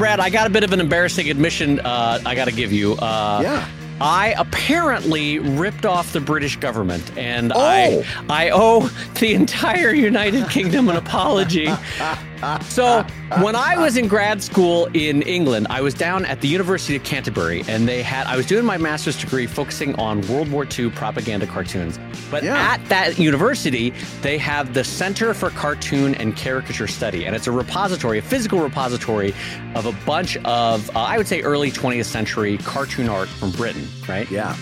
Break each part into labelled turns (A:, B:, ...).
A: Brad, I got a bit of an embarrassing admission. Uh, I got to give you. Uh,
B: Yeah.
A: I apparently ripped off the British government, and
B: Oh.
A: I I owe the entire United Kingdom an apology. So when I was in grad school in England, I was down at the University of Canterbury, and they had I was doing my master's degree focusing on World War II propaganda cartoons. But
B: Yeah.
A: at that university, they have the Center for Cartoon and Caricature Study, and it's a repository, a physical repository of a bunch of uh, I would say early 20th century cartoon art from Britain, right?
B: Yeah.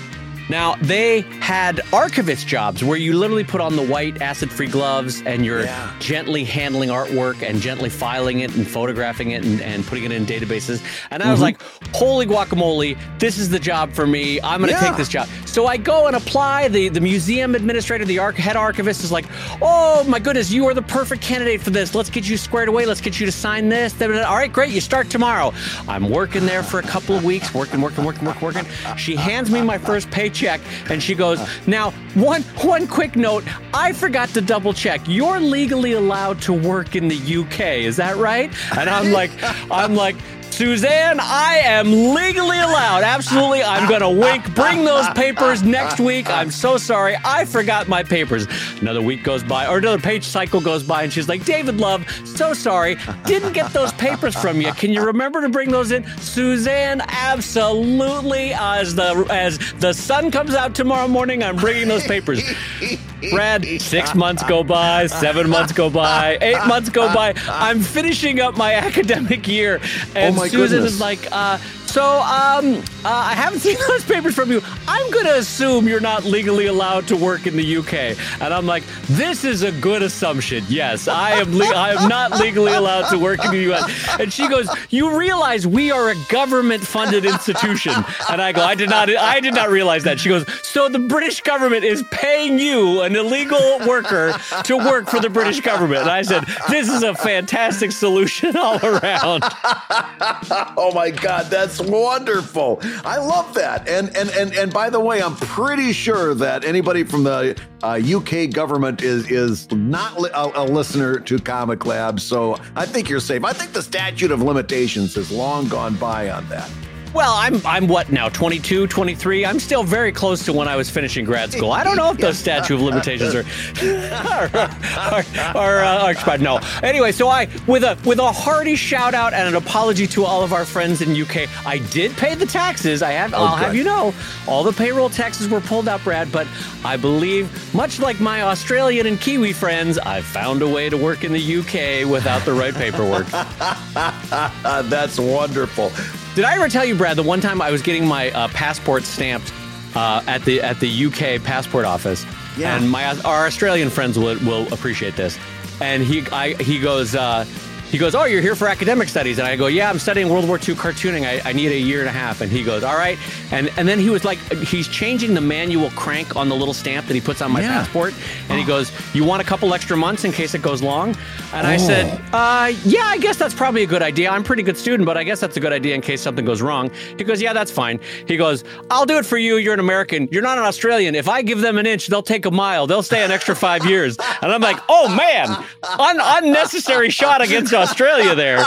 A: Now, they had archivist jobs where you literally put on the white acid free gloves and you're
B: Yeah.
A: gently handling artwork and gently filing it and photographing it and, and putting it in databases. And I was mm-hmm. like, holy guacamole, this is the job for me. I'm going to
B: Yeah.
A: take this job. So I go and apply. The, the museum administrator, the arch- head archivist is like, oh my goodness, you are the perfect candidate for this. Let's get you squared away. Let's get you to sign this. All right, great. You start tomorrow. I'm working there for a couple of weeks, working, working, working, working, working. She hands me my first paycheck and she goes, now, one, one quick note. I forgot to double check. You're legally allowed to work in the UK. Is that right? And I'm like, I'm like, Suzanne, I am legally allowed. Absolutely. I'm going to wink. Bring those papers next week. I'm so sorry. I forgot my papers. Another week goes by, or another page cycle goes by, and she's like, David Love, so sorry. Didn't get those papers from you. Can you remember to bring those in? Suzanne, absolutely. As the as the sun comes out tomorrow morning, I'm bringing those papers. Brad, six months go by, seven months go by, eight months go by. I'm finishing up my academic year, oh and
B: Oh my
A: Susan
B: goodness.
A: is like, uh, "So, um, uh, I haven't seen those papers from you. I'm going to assume you're not legally allowed to work in the UK." And I'm like, "This is a good assumption. Yes, I am. Le- I am not legally allowed to work in the US." And she goes, "You realize we are a government-funded institution?" And I go, "I did not. I did not realize that." She goes, "So the British government is paying you, an illegal worker, to work for the British government?" And I said, "This is a fantastic solution all around."
B: Oh my God, that's wonderful. I love that. And and and and by the way, I'm pretty sure that anybody from the uh, UK government is is not li- a, a listener to Comic Lab, so I think you're safe. I think the statute of limitations has long gone by on that.
A: Well, I'm I'm what now? 22, 23. I'm still very close to when I was finishing grad school. I don't know if those statute of limitations are are, are, are, uh, are expired. No. Anyway, so I with a with a hearty shout out and an apology to all of our friends in UK. I did pay the taxes. I have. I'll have you know, all the payroll taxes were pulled out, Brad. But I believe, much like my Australian and Kiwi friends, I found a way to work in the UK without the right paperwork.
B: That's wonderful.
A: Did I ever tell you, Brad, the one time I was getting my uh, passport stamped uh, at the at the UK passport office,
B: Yeah.
A: and my our Australian friends will will appreciate this. And he I he goes uh, he goes, oh, you're here for academic studies, and I go, yeah, I'm studying World War II cartooning. I, I need a year and a half. And he goes, all right. And and then he was like, he's changing the manual crank on the little stamp that he puts on my
B: Yeah.
A: passport, and he goes, you want a couple extra months in case it goes long? And I
B: Oh.
A: said, uh, yeah, I guess that's probably a good idea. I'm a pretty good student, but I guess that's a good idea in case something goes wrong. He goes, yeah, that's fine. He goes, I'll do it for you. You're an American. You're not an Australian. If I give them an inch, they'll take a mile. They'll stay an extra five years. And I'm like, oh man, Un- unnecessary shot against Australia there.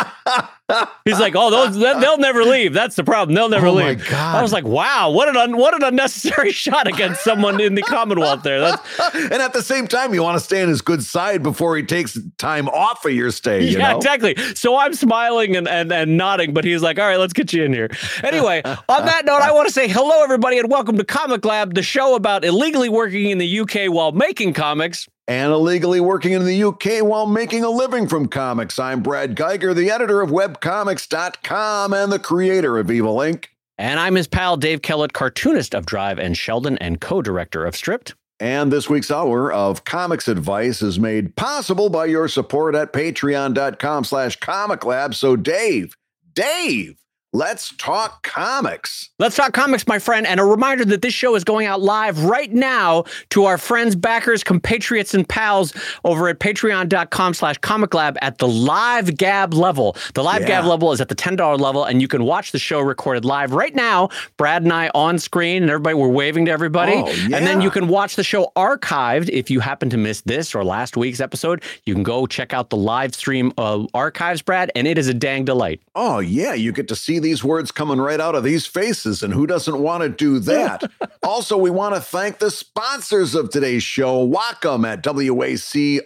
A: He's like, oh, those they'll never leave. That's the problem. They'll never
B: Oh, my
A: leave.
B: God.
A: I was like, wow, what an un- what an unnecessary shot against someone in the Commonwealth there. That's
B: and at the same time, you want to stay on his good side before he takes time off of your stay. You
A: yeah,
B: know?
A: exactly. So I'm smiling and, and, and nodding, but he's like, all right, let's get you in here. Anyway, on that note, I want to say hello, everybody, and welcome to Comic Lab, the show about illegally working in the UK while making comics.
B: And illegally working in the UK while making a living from comics. I'm Brad Guigar, the editor of webcomics.com and the creator of Evil Inc.
A: And I'm his pal, Dave Kellett, cartoonist of Drive and Sheldon and co director of Stripped.
B: And this week's hour of comics advice is made possible by your support at patreon.com slash comic lab. So Dave, Dave, Let's talk comics.
A: Let's talk comics, my friend. And a reminder that this show is going out live right now to our friends, backers, compatriots, and pals over at patreon.com slash comic lab at the live gab level. The live yeah. gab level is at the $10 level, and you can watch the show recorded live right now. Brad and I on screen, and everybody, we're waving to everybody. Oh, yeah. And then you can watch the show archived if you happen to miss this or last week's episode. You can go check out the live stream uh, archives, Brad, and it is a dang delight.
B: Oh, yeah. You get to see these words coming right out of these faces, and who doesn't want to do that? also, we want to thank the sponsors of today's show, Wacom at wacom.com,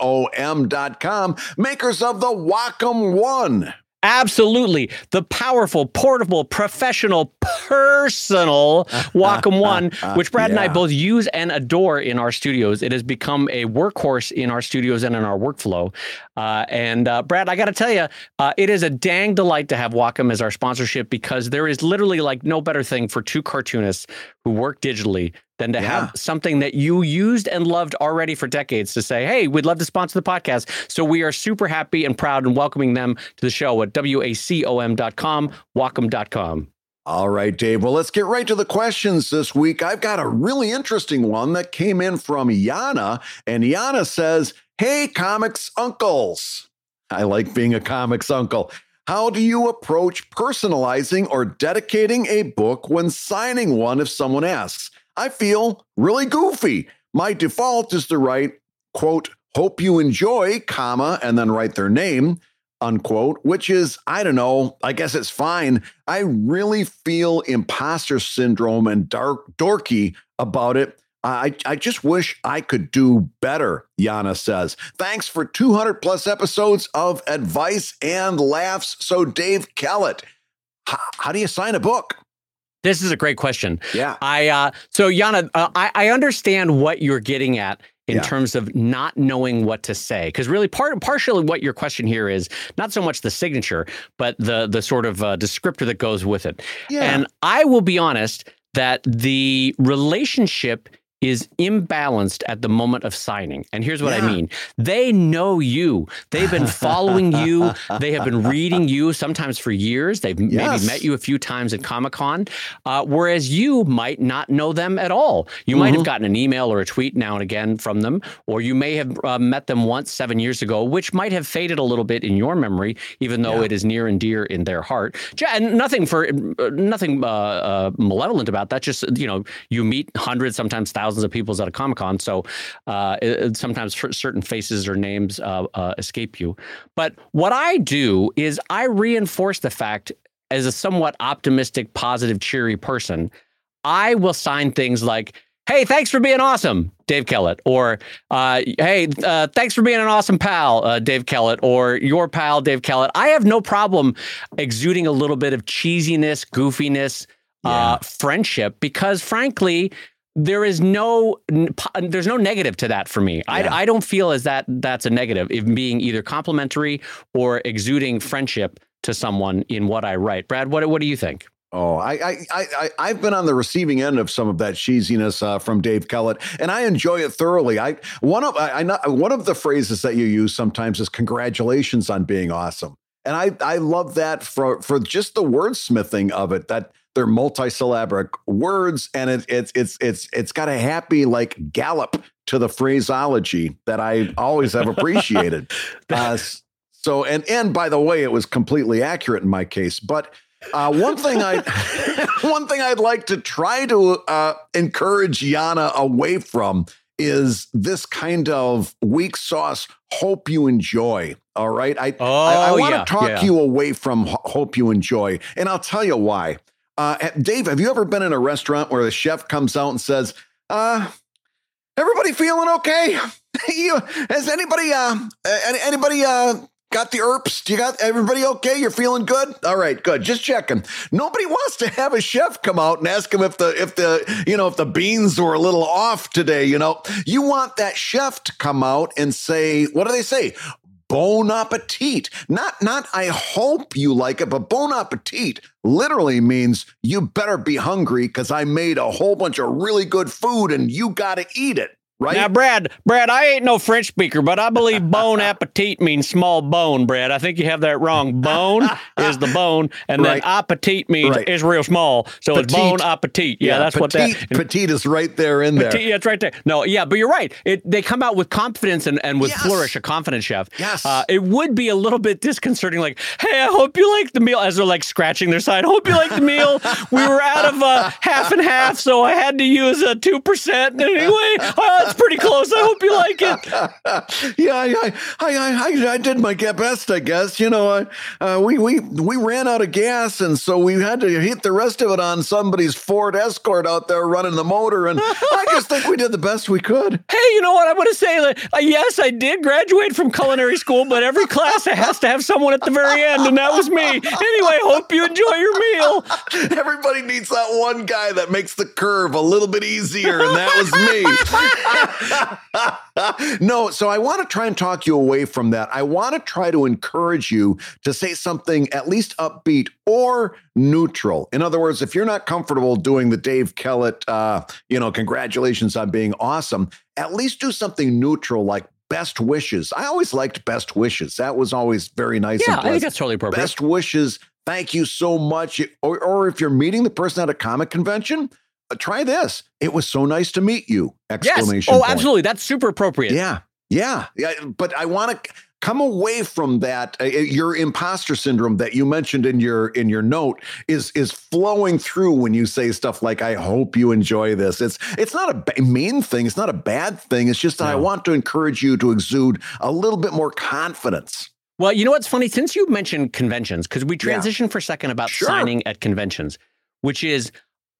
B: makers of the Wacom One.
A: Absolutely. The powerful, portable, professional, personal Wacom One, which Brad yeah. and I both use and adore in our studios. It has become a workhorse in our studios and in our workflow. Uh, and uh, Brad, I got to tell you, uh, it is a dang delight to have Wacom as our sponsorship because there is literally like no better thing for two cartoonists who work digitally than to yeah. have something that you used and loved already for decades to say, hey, we'd love to sponsor the podcast. So we are super happy and proud and welcoming them to the show at wacom.com, wacom.com.
B: All right, Dave. Well, let's get right to the questions this week. I've got a really interesting one that came in from Yana, and Yana says, Hey, comics uncles. I like being a comics uncle. How do you approach personalizing or dedicating a book when signing one if someone asks? I feel really goofy. My default is to write, quote, hope you enjoy, comma, and then write their name, unquote, which is, I don't know, I guess it's fine. I really feel imposter syndrome and dark dorky about it. I, I just wish I could do better, Yana says. Thanks for 200 plus episodes of advice and laughs. So, Dave Kellett, how do you sign a book?
A: This is a great question.
B: Yeah.
A: I uh, so Yana, uh, I, I understand what you're getting at in yeah. terms of not knowing what to say because really part partially what your question here is not so much the signature but the the sort of uh, descriptor that goes with it yeah. and i will be honest that the relationship is imbalanced at the moment of signing. And here's what yeah. I mean they know you, they've been following you, they have been reading you sometimes for years. They've yes. maybe met you a few times at Comic Con, uh, whereas you might not know them at all. You mm-hmm. might have mm-hmm. gotten an email or a tweet now and again from them, or you may have uh, met them once seven years ago, which might have faded a little bit in your memory, even though yeah. it is near and dear in their heart. And nothing for uh, nothing uh, uh, malevolent about that. Just you know, you meet hundreds, sometimes thousands thousands of people at a Comic Con. So uh, it, sometimes certain faces or names uh, uh, escape you. But what I do is I reinforce the fact as a somewhat optimistic, positive, cheery person, I will sign things like, hey, thanks for being awesome, Dave Kellett. Or, uh, hey, uh, thanks for being an awesome pal, uh, Dave Kellett. Or your pal, Dave Kellett. I have no problem exuding a little bit of cheesiness, goofiness, uh, yeah. friendship, because frankly, there is no there's no negative to that for me. Yeah. I, I don't feel as that that's a negative in being either complimentary or exuding friendship to someone in what I write. Brad, what what do you think?
B: Oh, I, I, I, I've been on the receiving end of some of that cheesiness uh, from Dave Kellett, and I enjoy it thoroughly. I one of I, I one of the phrases that you use sometimes is "congratulations on being awesome," and I I love that for for just the wordsmithing of it. That they're multisyllabic words, and it, it's it's it's it's got a happy like gallop to the phraseology that I always have appreciated. uh, so, and and by the way, it was completely accurate in my case. But uh, one thing I one thing I'd like to try to uh, encourage Yana away from is this kind of weak sauce. Hope you enjoy. All right, I oh, I, I want to yeah, talk yeah. you away from hope you enjoy, and I'll tell you why. Uh, Dave, have you ever been in a restaurant where the chef comes out and says, uh, everybody feeling okay? you, has anybody, uh, anybody, uh, got the ERPs? You got everybody okay? You're feeling good? All right, good. Just checking. Nobody wants to have a chef come out and ask him if the if the you know if the beans were a little off today. You know, you want that chef to come out and say, what do they say? bon appetit. Not not I hope you like it, but bon appetit literally means you better be hungry because I made a whole bunch of really good food and you got to eat it. Right?
A: Now, Brad, Brad, I ain't no French speaker, but I believe bon appetit means small bone, Brad. I think you have that wrong. Bone is the bone, and
B: Right.
A: then appetit means
B: Right.
A: it's real small. So it's
B: Petite.
A: bone appetit. Yeah, that's what that.
B: petite, petite is right there in there.
A: Yeah, it's right there. No, yeah, but you're right. It they come out with confidence and, and with
B: Yes.
A: flourish, a confident chef.
B: Yes.
A: Uh, it would be a little bit disconcerting, like, hey, I hope you like the meal, as they're like scratching their side. Hope you like the meal. We were out of uh, half and half, so I had to use a two percent. Anyway, oh, it's pretty close. I hope you like it.
B: yeah, I, I, I, I, I did my best, I guess. You know, I, uh, we, we, we ran out of gas, and so we had to heat the rest of it on somebody's Ford Escort out there running the motor. And I just think we did the best we could.
A: Hey, you know what? I want to say that uh, yes, I did graduate from culinary school, but every class has to have someone at the very end, and that was me. Anyway, hope you enjoy your meal.
B: Everybody needs that one guy that makes the curve a little bit easier, and that was me. no, so I want to try and talk you away from that. I want to try to encourage you to say something at least upbeat or neutral. In other words, if you're not comfortable doing the Dave Kellett, uh, you know, congratulations on being awesome, at least do something neutral like best wishes. I always liked best wishes. That was always very nice
A: Yeah,
B: and
A: I think that's totally appropriate.
B: best wishes. Thank you so much. Or, or if you're meeting the person at a comic convention, try this. It was so nice to meet you!
A: Yes.
B: Exclamation
A: Oh,
B: point.
A: absolutely. That's super appropriate.
B: Yeah, yeah, yeah. But I want to come away from that. Uh, your imposter syndrome that you mentioned in your in your note is is flowing through when you say stuff like, "I hope you enjoy this." It's it's not a ba- mean thing. It's not a bad thing. It's just that I want to encourage you to exude a little bit more confidence.
A: Well, you know what's funny? Since you mentioned conventions, because we
B: Yeah.
A: transitioned for a second about
B: Sure.
A: signing at conventions, which is,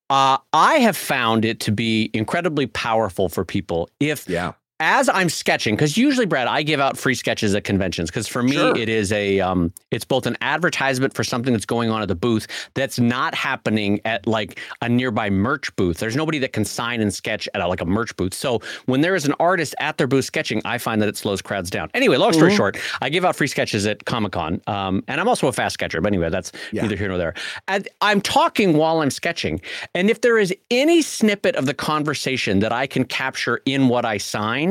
A: uh, I have found it to be incredibly powerful for people if
B: Yeah.
A: As I'm sketching, because usually, Brad, I give out free sketches at conventions. Because for me,
B: Sure.
A: it is a, um, it's both an advertisement for something that's going on at the booth that's not happening at like a nearby merch booth. There's nobody that can sign and sketch at a, like a merch booth. So when there is an artist at their booth sketching, I find that it slows crowds down. Anyway, long story
B: Mhm.
A: short, I give out free sketches at Comic Con, um, and I'm also a fast sketcher. But anyway, that's
B: Yeah.
A: neither here nor there. And I'm talking while I'm sketching, and if there is any snippet of the conversation that I can capture in what I sign.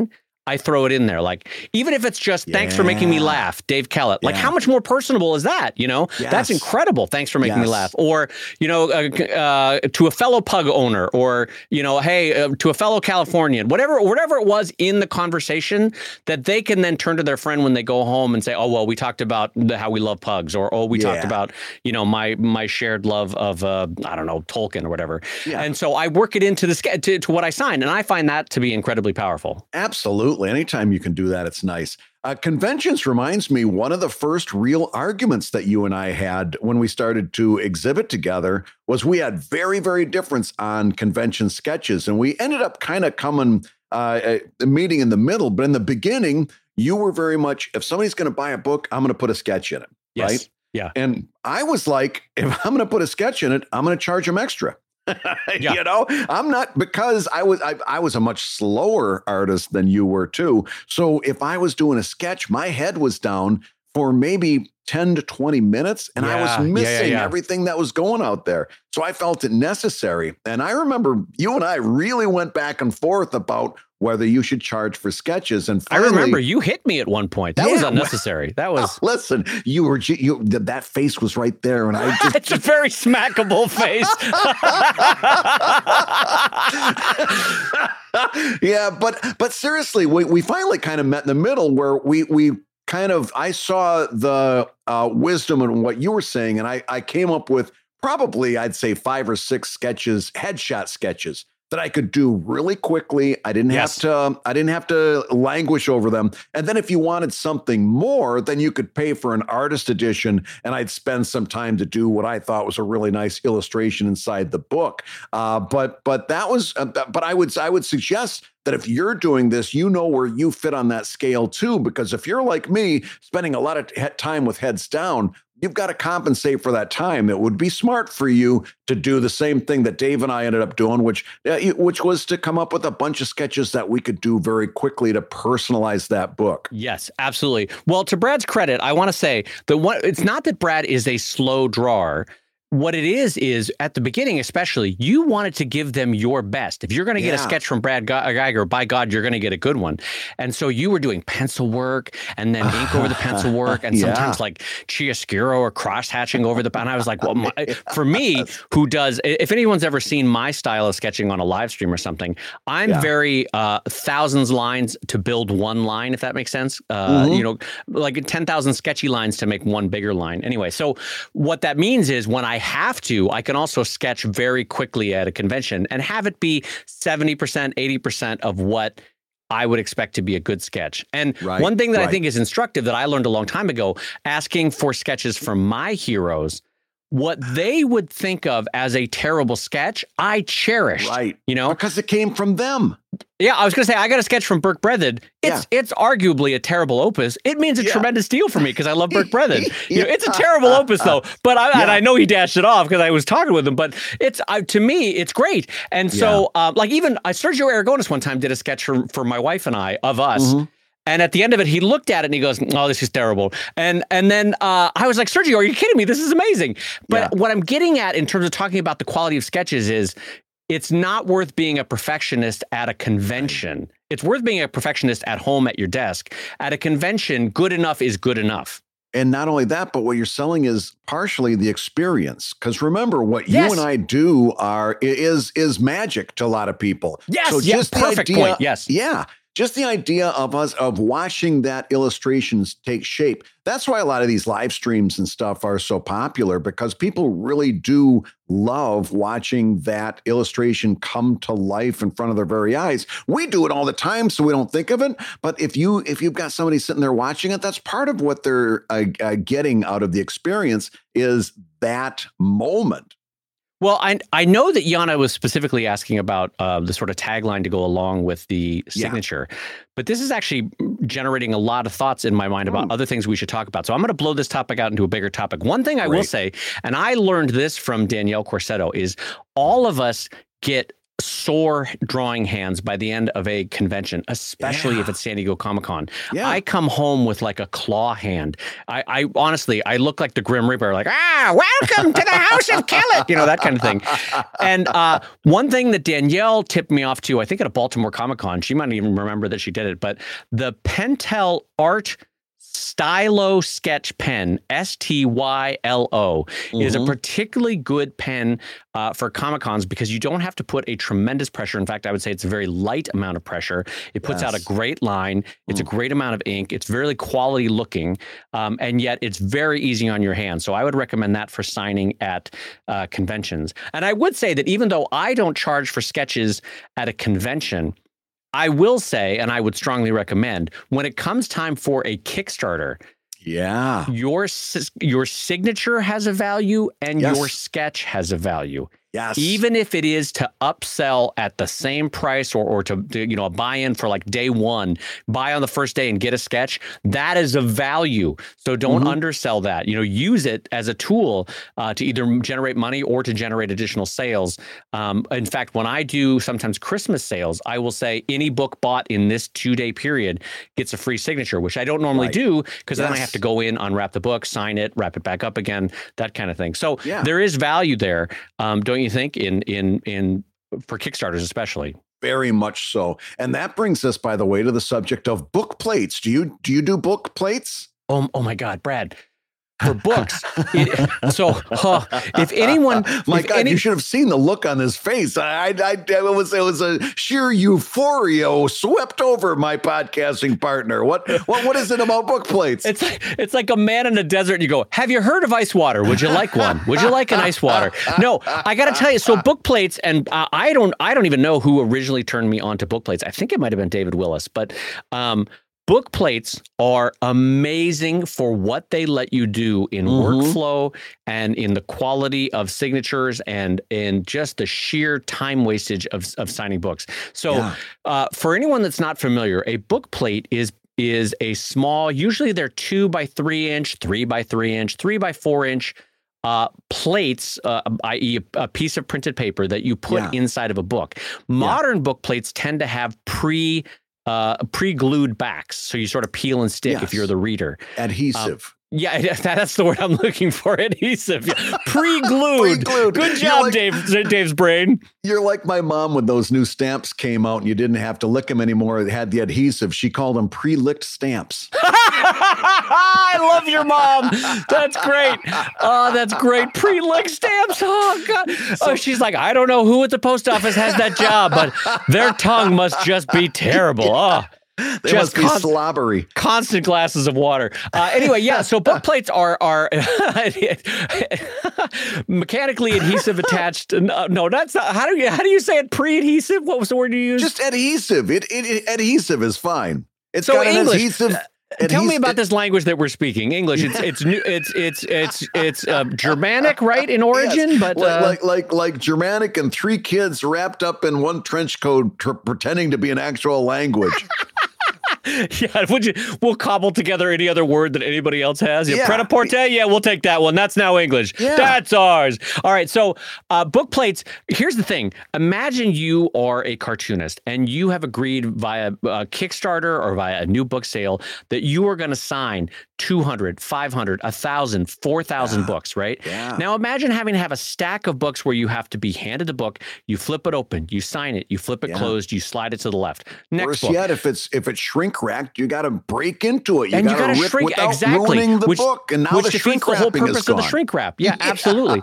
A: I throw it in there. Like, even if it's just thanks for making me laugh, Dave Kellett. Like,
B: Yeah.
A: how much more personable is that? You know, that's incredible. Thanks for making me laugh. Or, you know, uh, uh, to a fellow pug owner, or, you know, hey, uh, to a fellow Californian, whatever, whatever it was in the conversation that they can then turn to their friend when they go home and say, oh, well, we talked about the, how we love pugs, or, oh, we talked about, you know, my, my shared love of, uh, I don't know, Tolkien or whatever.
B: Yeah.
A: And so I work it into the, to, to what I sign. And I find that to be incredibly powerful.
B: Absolutely. Anytime you can do that, it's nice. Uh, conventions reminds me one of the first real arguments that you and I had when we started to exhibit together was we had very, very difference on convention sketches, and we ended up kind of coming uh, uh, meeting in the middle. But in the beginning, you were very much if somebody's going to buy a book, I'm going to put a sketch in it,
A: Yes.
B: right?
A: Yeah.
B: And I was like, if I'm going to put a sketch in it, I'm going to charge them extra.
A: Yeah.
B: You know, I'm not because I was I, I was a much slower artist than you were too. So if I was doing a sketch, my head was down for maybe 10 to 20 minutes and I
A: Yeah,
B: was
A: yeah, yeah,
B: missing
A: yeah.
B: everything that was going out there. So I felt it necessary. And I remember you and I really went back and forth about whether you should charge for sketches. And
A: I remember you hit me at one point. That was
B: Yeah, well-
A: unnecessary. That was.
B: Listen, you were you th- that face was right there, and I just
A: It's a very smackable face.
B: yeah, but but seriously, we, we finally kind of met in the middle where we we kind of I saw the uh, wisdom in what you were saying, and I I came up with probably I'd say five or six sketches, headshot sketches that I could do really quickly. I didn't
A: Yes.
B: have to I didn't have to languish over them. And then if you wanted something more, then you could pay for an artist edition, and I'd spend some time to do what I thought was a really nice illustration inside the book. Uh, but but that was uh, but I would I would suggest that if you're doing this, you know where you fit on that scale too. Because if you're like me, spending a lot of time with heads down, you've got to compensate for that time. It would be smart for you to do the same thing that Dave and I ended up doing, which which was to come up with a bunch of sketches that we could do very quickly to personalize that book.
A: yes, absolutely. Well, to Brad's credit, I want to say that one, it's not that Brad is a slow drawer. What it is is at the beginning, especially, you wanted to give them your best. If you're going to get a sketch from Brad Ge- Guigar, by God, you're going to get a good one. And so you were doing pencil work and then ink over the pencil work, and
B: Yeah.
A: sometimes like chiaroscuro or cross hatching over the. And I was like, well, my, for me, who does? If anyone's ever seen my style of sketching on a live stream or something, I'm
B: Yeah.
A: very uh, thousands lines to build one line, if that makes sense. Uh,
B: Mhm.
A: You know, like 10,000 sketchy lines to make one bigger line. Anyway, so what that means is when I have to, I can also sketch very quickly at a convention and have it be 70%, 80% of what I would expect to be a good sketch. And
B: Right,
A: one thing that I think is instructive that I learned a long time ago, asking for sketches from my heroes, what they would think of as a terrible sketch, I cherished.
B: Right.
A: You know,
B: Because it came from them.
A: yeah, I was gonna say I got a sketch from Berke Breathed. It's it's arguably a terrible opus. It means a
B: Yeah.
A: tremendous deal for me because I love Berke Breathed. You know, it's a
B: Yeah.
A: terrible opus though, but I and I know he dashed it off because I was talking with him. But it's uh, to me, it's great. And so, uh, like even uh, Sergio Aragonés one time did a sketch for, for my wife and I of us.
B: Mhm.
A: And at the end of it, he looked at it and he goes, "Oh, this is terrible." And and then uh, I was like, "Sergio, are you kidding me? This is amazing." But
B: Yeah.
A: what I'm getting at in terms of talking about the quality of sketches is, it's not worth being a perfectionist at a convention. It's worth being a perfectionist at home at your desk. At a convention, good enough is good enough.
B: And not only that, but what you're selling is partially the experience. Because remember, what
A: Yes.
B: you and I do are is is magic to a lot of people.
A: Yes,
B: So the
A: perfect
B: idea-
A: point. Yes.
B: Yeah. Just the idea of us of watching that illustrations take shape. That's why a lot of these live streams and stuff are so popular because people really do love watching that illustration come to life in front of their very eyes. We do it all the time so we don't think of it, but if you if you've got somebody sitting there watching it, that's part of what they're uh, uh, getting out of the experience is that moment.
A: Well, I I know that Yana was specifically asking about uh, the sort of tagline to go along with the
B: Yeah.
A: signature, but this is actually generating a lot of thoughts in my mind about
B: Hmm.
A: other things we should talk about. So I'm going to blow this topic out into a bigger topic. One thing I will say, and I learned this from Danielle Corsetto, is all of us get sore drawing hands by the end of a convention, especially if it's San Diego Comic Con.
B: Yeah.
A: I come home with like a claw hand. I, I honestly, I look like the Grim Reaper, like, ah, welcome to the House of Kellett, you know, that kind of thing. And uh, one thing that Danielle tipped me off to, I think at a Baltimore Comic Con, she might even remember that she did it, but the Pentel Art Stylo Sketch Pen, S T Y L O, is a
B: Mhm.
A: particularly good pen uh, for Comic Cons because you don't have to put a tremendous pressure. In fact, I would say it's a very light amount of pressure. It puts out a great line. It's a great amount of ink. It's very quality looking, um, and yet it's very easy on your hands. So I would recommend that for signing at uh, conventions. And I would say that even though I don't charge for sketches at a convention, I will say, and I would strongly recommend, when it comes time for a Kickstarter,
B: Yeah.
A: your your signature has a value and
B: Yes.
A: your sketch has a value
B: Yes.
A: even if it is to upsell at the same price or, or to, to, you know a buy-in for like day one buy on the first day and get a sketch that is a value so don't
B: Mhm.
A: undersell that you know use it as a tool uh, to either generate money or to generate additional sales um, in fact when i do sometimes christmas sales i will say any book bought in this two-day period gets a free signature which i don't normally
B: Right.
A: do because then i have to go in unwrap the book sign it wrap it back up again that kind of thing so
B: Yeah.
A: there is value there um, don't you think in in in for kickstarters especially
B: Very much so. And that brings us, by the way, to the subject of book plates. Do you do you do book plates?
A: oh, oh my god brad for books it, so huh, if anyone
B: my
A: if
B: God,
A: any-
B: you should have seen the look on his face. I, I, it was it was a sheer euphoria swept over my podcasting partner. What what what is it about book plates?
A: it's like it's like a man in a desert and you go have you heard of ice water would you like one would you like an ice water no i gotta tell you so book plates and uh, i don't i don't even know who originally turned me on to book plates i think it might have been david willis but um Book plates are amazing for what they let you do in
B: Mhm.
A: workflow and in the quality of signatures and in just the sheer time wastage of, of signing books. So,
B: Yeah.
A: uh, for anyone that's not familiar, a book plate is is a small, usually they're two by three inch, three by three inch, three by four inch uh, plates, uh, i.e., a, piece of printed paper that you put
B: Yeah.
A: inside of a book. Modern book plates tend to have pre uh, pre-glued backs, so you sort of peel and stick if you're the reader.
B: Adhesive.
A: Yeah, that's the word I'm looking for. Adhesive, pre-glued. pre-glued. Good job, like, Dave. Dave's brain.
B: You're like my mom when those new stamps came out and you didn't have to lick them anymore. It had the adhesive. She called them pre-licked stamps.
A: I love your mom. That's great. Oh, that's great. Pre-licked stamps. Oh God. So, oh, she's like, I don't know who at the post office has that job, but their tongue must just be terrible. Oh.
B: They just must be const- slobbery.
A: Constant glasses of water. Uh, anyway, yeah. So book plates are are mechanically adhesive attached. No, no, that's not. How do you how do you say it? Pre-adhesive. What was the word you used?
B: Just adhesive. It, it, it adhesive is fine. It's so got English, adhesive.
A: Uh, tell me about this language that we're speaking. English. It's it's new. It's it's it's it's uh, Germanic, right, in origin, yes. but
B: uh, like, like like Germanic and three kids wrapped up in one trench coat, tr- pretending to be an actual language.
A: yeah, would you? We'll cobble together any other word that anybody else has. Yeah, yeah. Yeah, we'll take that one. That's now English. Yeah. That's ours. All right. So, uh, book plates. Here's the thing. Imagine you are a cartoonist and you have agreed via uh, Kickstarter or via a new book sale that you are going to sign 200, 500, 1,000, 4,000 yeah. books, right? Yeah. Now imagine having to have a stack of books where you have to be handed the book, you flip it open, you sign it, you flip it yeah. closed, you slide it to the left. Next
B: Worse
A: book.
B: yet, if it's if it's shrink wrapped, you got to break into it. You and got to rip shrink without
A: exactly,
B: ruining the
A: which,
B: book, and now
A: which
B: the shrink the
A: whole purpose of the shrink wrap. Yeah, absolutely.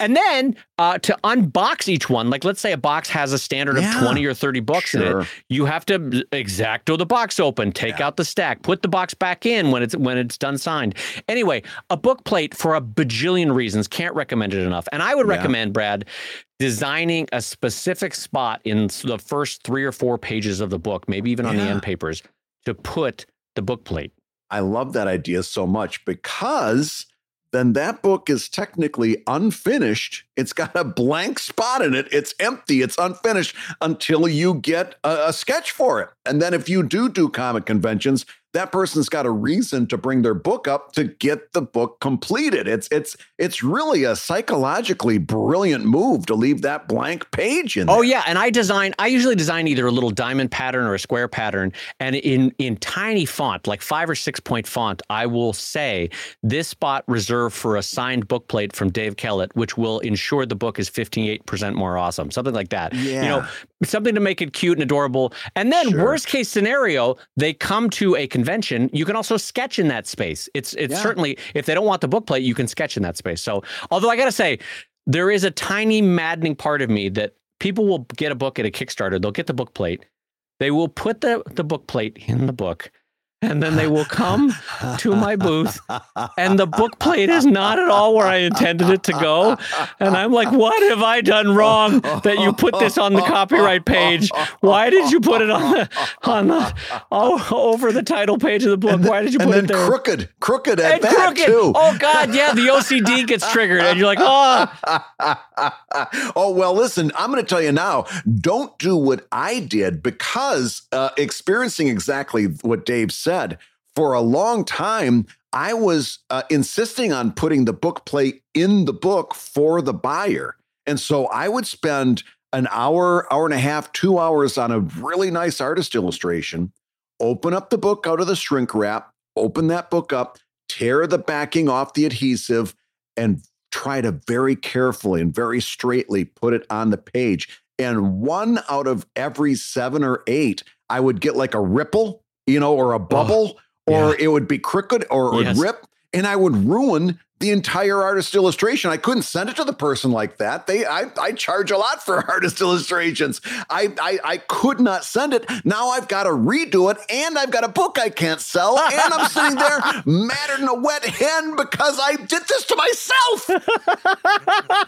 A: and then uh, to unbox each one, like let's say a box has a standard of 20 or 30 books sure. in it, you have to exacto the box open, take out the stack, put the box back in when it's when it's done signed. Anyway, a book plate for a bajillion reasons can't recommend it enough. And I would yeah. recommend, Brad, designing a specific spot in the first three or four pages of the book, maybe even on yeah. the end papers, to put the book plate.
B: I love that idea so much because then that book is technically unfinished. It's got a blank spot in it. It's empty. It's unfinished until you get a, a sketch for it. And then if you do do comic conventions, that person's got a reason to bring their book up to get the book completed. It's it's it's really a psychologically brilliant move to leave that blank page in.
A: Oh, there. Oh yeah, and I design. I usually design either a little diamond pattern or a square pattern, and in in tiny font, like five or six point font, I will say this spot reserved for a signed book plate from Dave Kellett, which will ensure the book is fifty eight percent more awesome. Something like that. Yeah. You know, something to make it cute and adorable. And then sure. worst case scenario, they come to a convention. You can also sketch in that space. It's it's yeah. certainly if they don't want the book plate, you can sketch in that space. So although I gotta say, there is a tiny maddening part of me that people will get a book at a Kickstarter, they'll get the book plate, they will put the, the book plate in the book and then they will come to my booth and the book plate is not at all where I intended it to go. And I'm like, what have I done wrong that you put this on the copyright page? Why did you put it on the on the oh, over the title page of the book? Why did you put it there?
B: Crooked, crooked at and that crooked. too.
A: Oh God, yeah, the OCD gets triggered, and you're like, oh.
B: oh well, listen, I'm going to tell you now. Don't do what I did because uh, experiencing exactly what Dave said said, for a long time, I was uh, insisting on putting the book plate in the book for the buyer. And so I would spend an hour, hour and a half, two hours on a really nice artist illustration, open up the book out of the shrink wrap, open that book up, tear the backing off the adhesive, and try to very carefully and very straightly put it on the page. And one out of every seven or eight, I would get like a ripple you know, or a bubble, oh, or it would be crooked or it yes. would rip, and I would ruin the entire artist illustration. I couldn't send it to the person like that. They I, I charge a lot for artist illustrations. I, I I could not send it. Now I've got to redo it and I've got a book I can't sell and I'm sitting there madder than a wet hen because I did this to myself.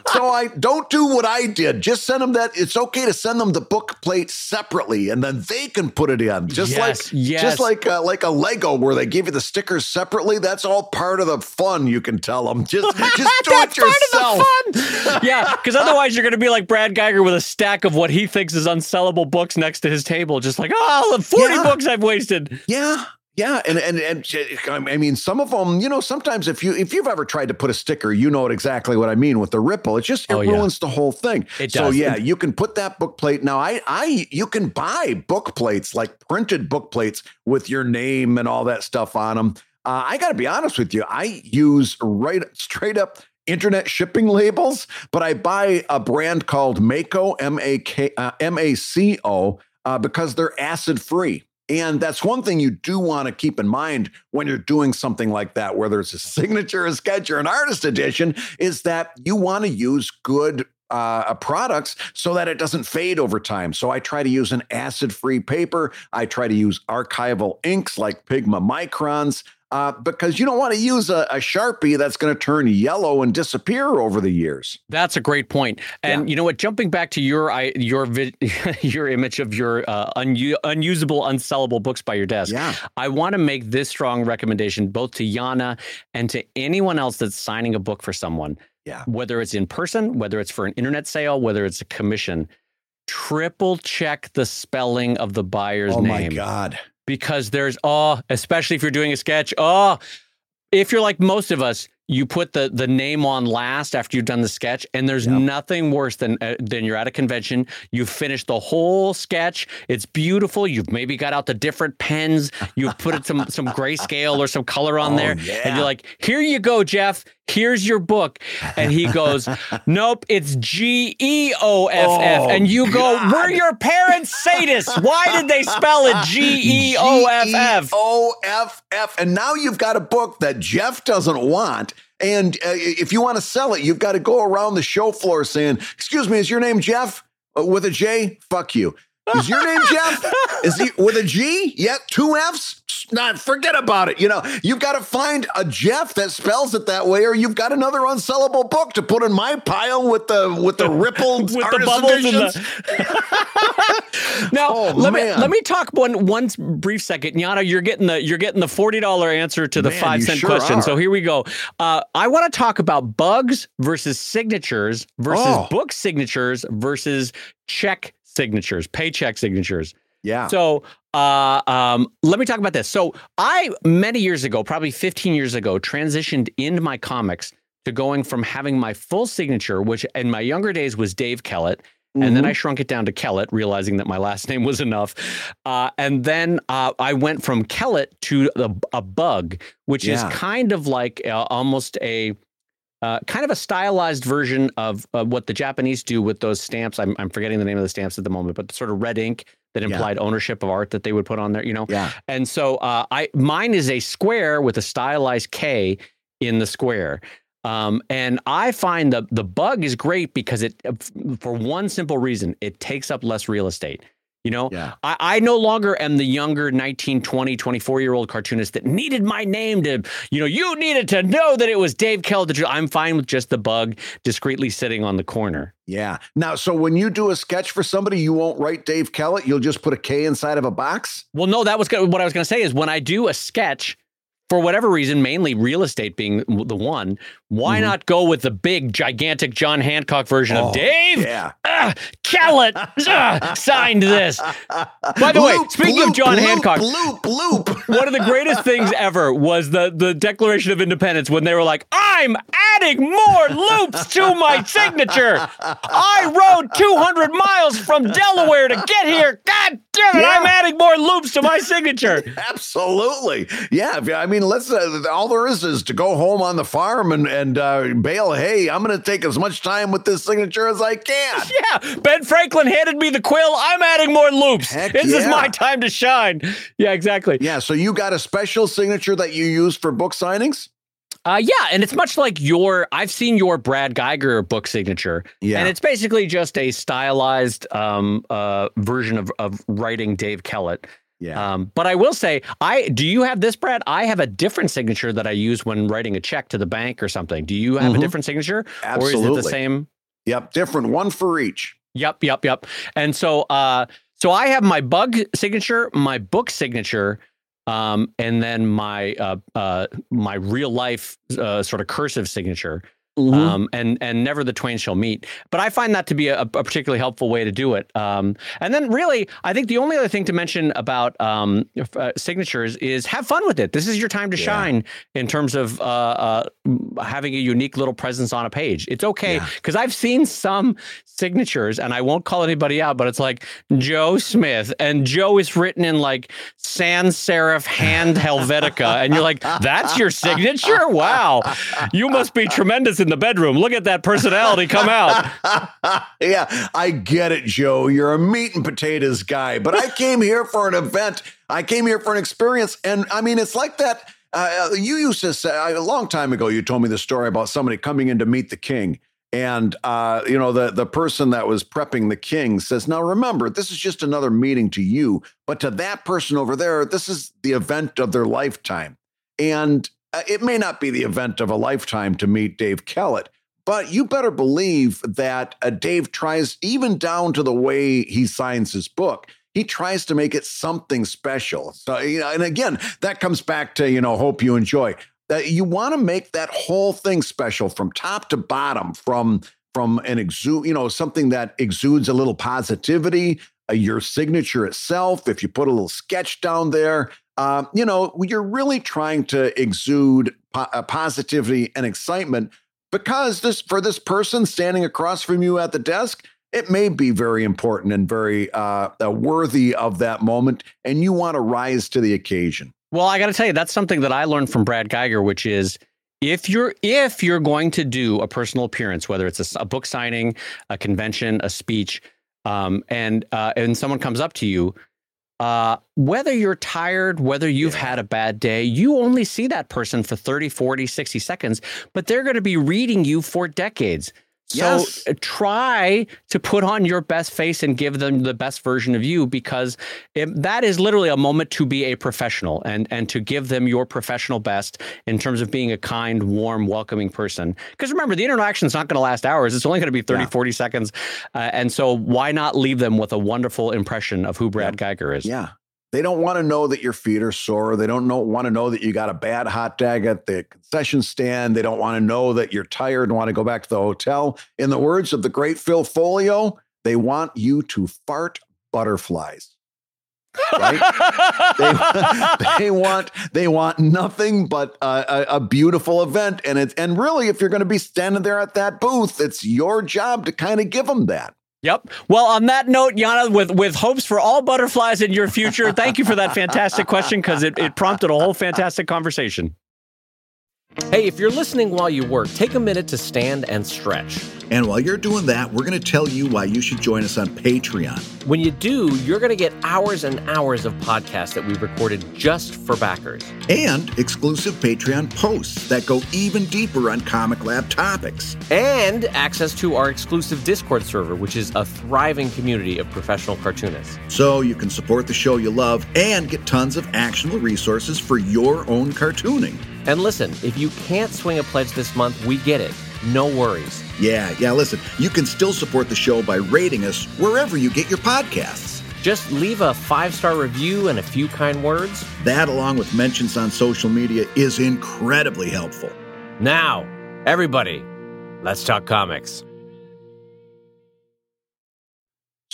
B: so I don't do what I did. Just send them that it's okay to send them the book plate separately and then they can put it in. Just yes, like yes. just like uh, like a Lego where they give you the stickers separately. That's all part of the fun you can tell them. Just, just do it yourself.
A: yeah, because otherwise you're going to be like Brad Guigar with a stack of what he thinks is unsellable books next to his table, just like, oh, 40 yeah. books I've wasted.
B: Yeah. Yeah, and, and and I mean, some of them, you know, sometimes if you if you've ever tried to put a sticker, you know exactly what I mean with the ripple. It just it oh, ruins yeah. the whole thing. It does. So yeah, you can put that book plate. Now, I I you can buy book plates like printed book plates with your name and all that stuff on them. Uh, I got to be honest with you. I use right straight up internet shipping labels, but I buy a brand called Maco, M A K uh, M A C O, uh, because they're acid free. And that's one thing you do want to keep in mind when you're doing something like that, whether it's a signature, a sketch, or an artist edition, is that you want to use good uh, products so that it doesn't fade over time. So I try to use an acid free paper. I try to use archival inks like Pigma Microns uh, because you don't want to use a, a sharpie that's going to turn yellow and disappear over the years.
A: That's a great point. And yeah. you know what? Jumping back to your your your image of your uh, unusable, unsellable books by your desk,
B: yeah.
A: I want to make this strong recommendation both to Yana and to anyone else that's signing a book for someone.
B: Yeah.
A: Whether it's in person, whether it's for an internet sale, whether it's a commission, triple check the spelling of the buyer's
B: oh
A: name.
B: Oh my God
A: because there's oh, especially if you're doing a sketch, oh, if you're like most of us, you put the the name on last after you've done the sketch and there's yep. nothing worse than uh, than you're at a convention you've finished the whole sketch it's beautiful you've maybe got out the different pens you've put it some some grayscale or some color on
B: oh,
A: there
B: yeah.
A: and you're like here you go jeff here's your book. And he goes nope it's g-e-o-f-f
B: oh,
A: and you go
B: God.
A: were your parents sadists? Why did they spell it g-e-o-f-f
B: g-e-o-f-f and now you've got a book that jeff doesn't want. And uh, if you want to sell it, you've got to go around the show floor saying, Excuse me, is your name Jeff? Uh, with a J? Fuck you. Is your name Jeff? Is he with a G? Yeah, two F's? Not forget about it. You know, you've got to find a Jeff that spells it that way, or you've got another unsellable book to put in my pile with the with the rippled
A: with the bubbles. The... now oh, let man. me let me talk one one brief second. Yana, you're getting the you're getting the forty dollar answer to the man, five cent
B: sure
A: question.
B: Are.
A: So here we go. Uh, I want to talk about bugs versus signatures versus
B: oh.
A: book signatures versus check signatures, paycheck signatures.
B: Yeah.
A: So uh, um, let me talk about this. So I many years ago, probably 15 years ago, transitioned into my comics to going from having my full signature, which in my younger days was Dave Kellett. Mm-hmm. And then I shrunk it down to Kellett, realizing that my last name was enough. Uh, and then uh, I went from Kellett to a, a bug, which yeah. is kind of like uh, almost a uh, kind of a stylized version of uh, what the Japanese do with those stamps. I'm, I'm forgetting the name of the stamps at the moment, but sort of red ink that implied yeah. ownership of art that they would put on there, you know?
B: Yeah.
A: And so uh, I mine is a square with a stylized K in the square. Um, and I find the the bug is great because it, for one simple reason, it takes up less real estate. You know,
B: yeah.
A: I, I no longer am the younger 19, 20, 24 year old cartoonist that needed my name to, you know, you needed to know that it was Dave Kellett. I'm fine with just the bug discreetly sitting on the corner.
B: Yeah. Now, so when you do a sketch for somebody, you won't write Dave Kellett. You'll just put a K inside of a box.
A: Well, no, that was what I was going to say is when I do a sketch, for whatever reason, mainly real estate being the one, why mm-hmm. not go with the big, gigantic John Hancock version
B: oh,
A: of Dave?
B: Yeah.
A: Uh, Kellett uh, signed this. By the
B: bloop,
A: way, speaking
B: bloop,
A: of John
B: bloop,
A: Hancock,
B: bloop, bloop.
A: one of the greatest things ever was the, the Declaration of Independence when they were like, I'm adding more loops to my signature. I rode 200 miles from Delaware to get here. God damn it, yeah. I'm adding more loops to my signature.
B: Absolutely. Yeah. I mean, let's, uh, all there is is to go home on the farm and, and and uh, bale hay. I'm going to take as much time with this signature as I can.
A: Yeah, Ben Franklin handed me the quill. I'm adding more loops.
B: Heck
A: this
B: yeah.
A: is my time to shine. Yeah, exactly.
B: Yeah, so you got a special signature that you use for book signings?
A: Uh, yeah, and it's much like your. I've seen your Brad Guigar book signature.
B: Yeah,
A: and it's basically just a stylized um, uh, version of of writing Dave Kellett.
B: Yeah. Um,
A: but I will say, I do you have this, Brad? I have a different signature that I use when writing a check to the bank or something. Do you have mm-hmm. a different signature?
B: Absolutely.
A: Or is it the same?
B: Yep, different. One for each.
A: Yep, yep, yep. And so uh so I have my bug signature, my book signature, um, and then my uh uh my real life uh sort of cursive signature. Mm-hmm. Um, and and never the twain shall meet. But I find that to be a, a particularly helpful way to do it. Um, and then really, I think the only other thing to mention about um, uh, signatures is have fun with it. This is your time to yeah. shine in terms of uh, uh, having a unique little presence on a page. It's okay because yeah. I've seen some signatures, and I won't call anybody out, but it's like Joe Smith, and Joe is written in like sans serif hand Helvetica, and you're like, that's your signature? Wow, you must be tremendous in the bedroom. Look at that personality come out.
B: yeah, I get it, Joe. You're a meat and potatoes guy, but I came here for an event. I came here for an experience. And I mean, it's like that. Uh, you used to say a long time ago, you told me the story about somebody coming in to meet the king. And uh, you know the the person that was prepping the king says, "Now remember, this is just another meeting to you, but to that person over there, this is the event of their lifetime." And uh, it may not be the event of a lifetime to meet Dave Kellett, but you better believe that uh, Dave tries, even down to the way he signs his book, he tries to make it something special. So, you know, and again, that comes back to, you know, hope you enjoy. That you want to make that whole thing special from top to bottom, from from an exude, you know, something that exudes a little positivity, uh, your signature itself. If you put a little sketch down there, um, you know, you're really trying to exude po- uh, positivity and excitement because this for this person standing across from you at the desk, it may be very important and very uh, uh, worthy of that moment, and you want to rise to the occasion.
A: Well, I got to tell you, that's something that I learned from Brad Guigar, which is if you're if you're going to do a personal appearance, whether it's a, a book signing, a convention, a speech, um, and uh, and someone comes up to you, uh, whether you're tired, whether you've yeah. had a bad day, you only see that person for 30, 40, 60 seconds, but they're going to be reading you for decades. So yes. Uh, try to put on your best face and give them the best version of you because it, that is literally a moment to be a professional and and to give them your professional best in terms of being a kind, warm, welcoming person. Because remember, the interaction is not going to last hours. It's only going to be 30, yeah. 40 seconds. Uh, and so why not leave them with a wonderful impression of who Brad yeah. Guigar is?
B: Yeah. They don't want to know that your feet are sore. They don't know, want to know that you got a bad hot dog at the concession stand. They don't want to know that you're tired and want to go back to the hotel. In the words of the great Phil Foglio, they want you to fart butterflies. right? they, they, want they want nothing but a, a, beautiful event, and it's and really, if you're going to be standing there at that booth, it's your job to kind of give them that.
A: Yep. Well, on that note, Yana, with with hopes for all butterflies in your future, thank you for that fantastic question because it, it prompted a whole fantastic conversation. Hey, if you're listening while you work, take a minute to stand and stretch.
B: And while you're doing that, we're going to tell you why you should join us on Patreon.
A: When you do, you're going to get hours and hours of podcasts that we've recorded just for backers.
B: And exclusive Patreon posts that go even deeper on Comic Lab topics.
A: And access to our exclusive Discord server, which is a thriving community of professional cartoonists.
B: So you can support the show you love and get tons of actionable resources for your own cartooning.
A: And listen, if you can't swing a pledge this month, we get it. No worries.
B: Yeah, yeah, listen, you can still support the show by rating us wherever you get your podcasts.
A: Just leave a five star review and a few kind words.
B: That, along with mentions on social media, is incredibly helpful.
A: Now, everybody, let's talk comics.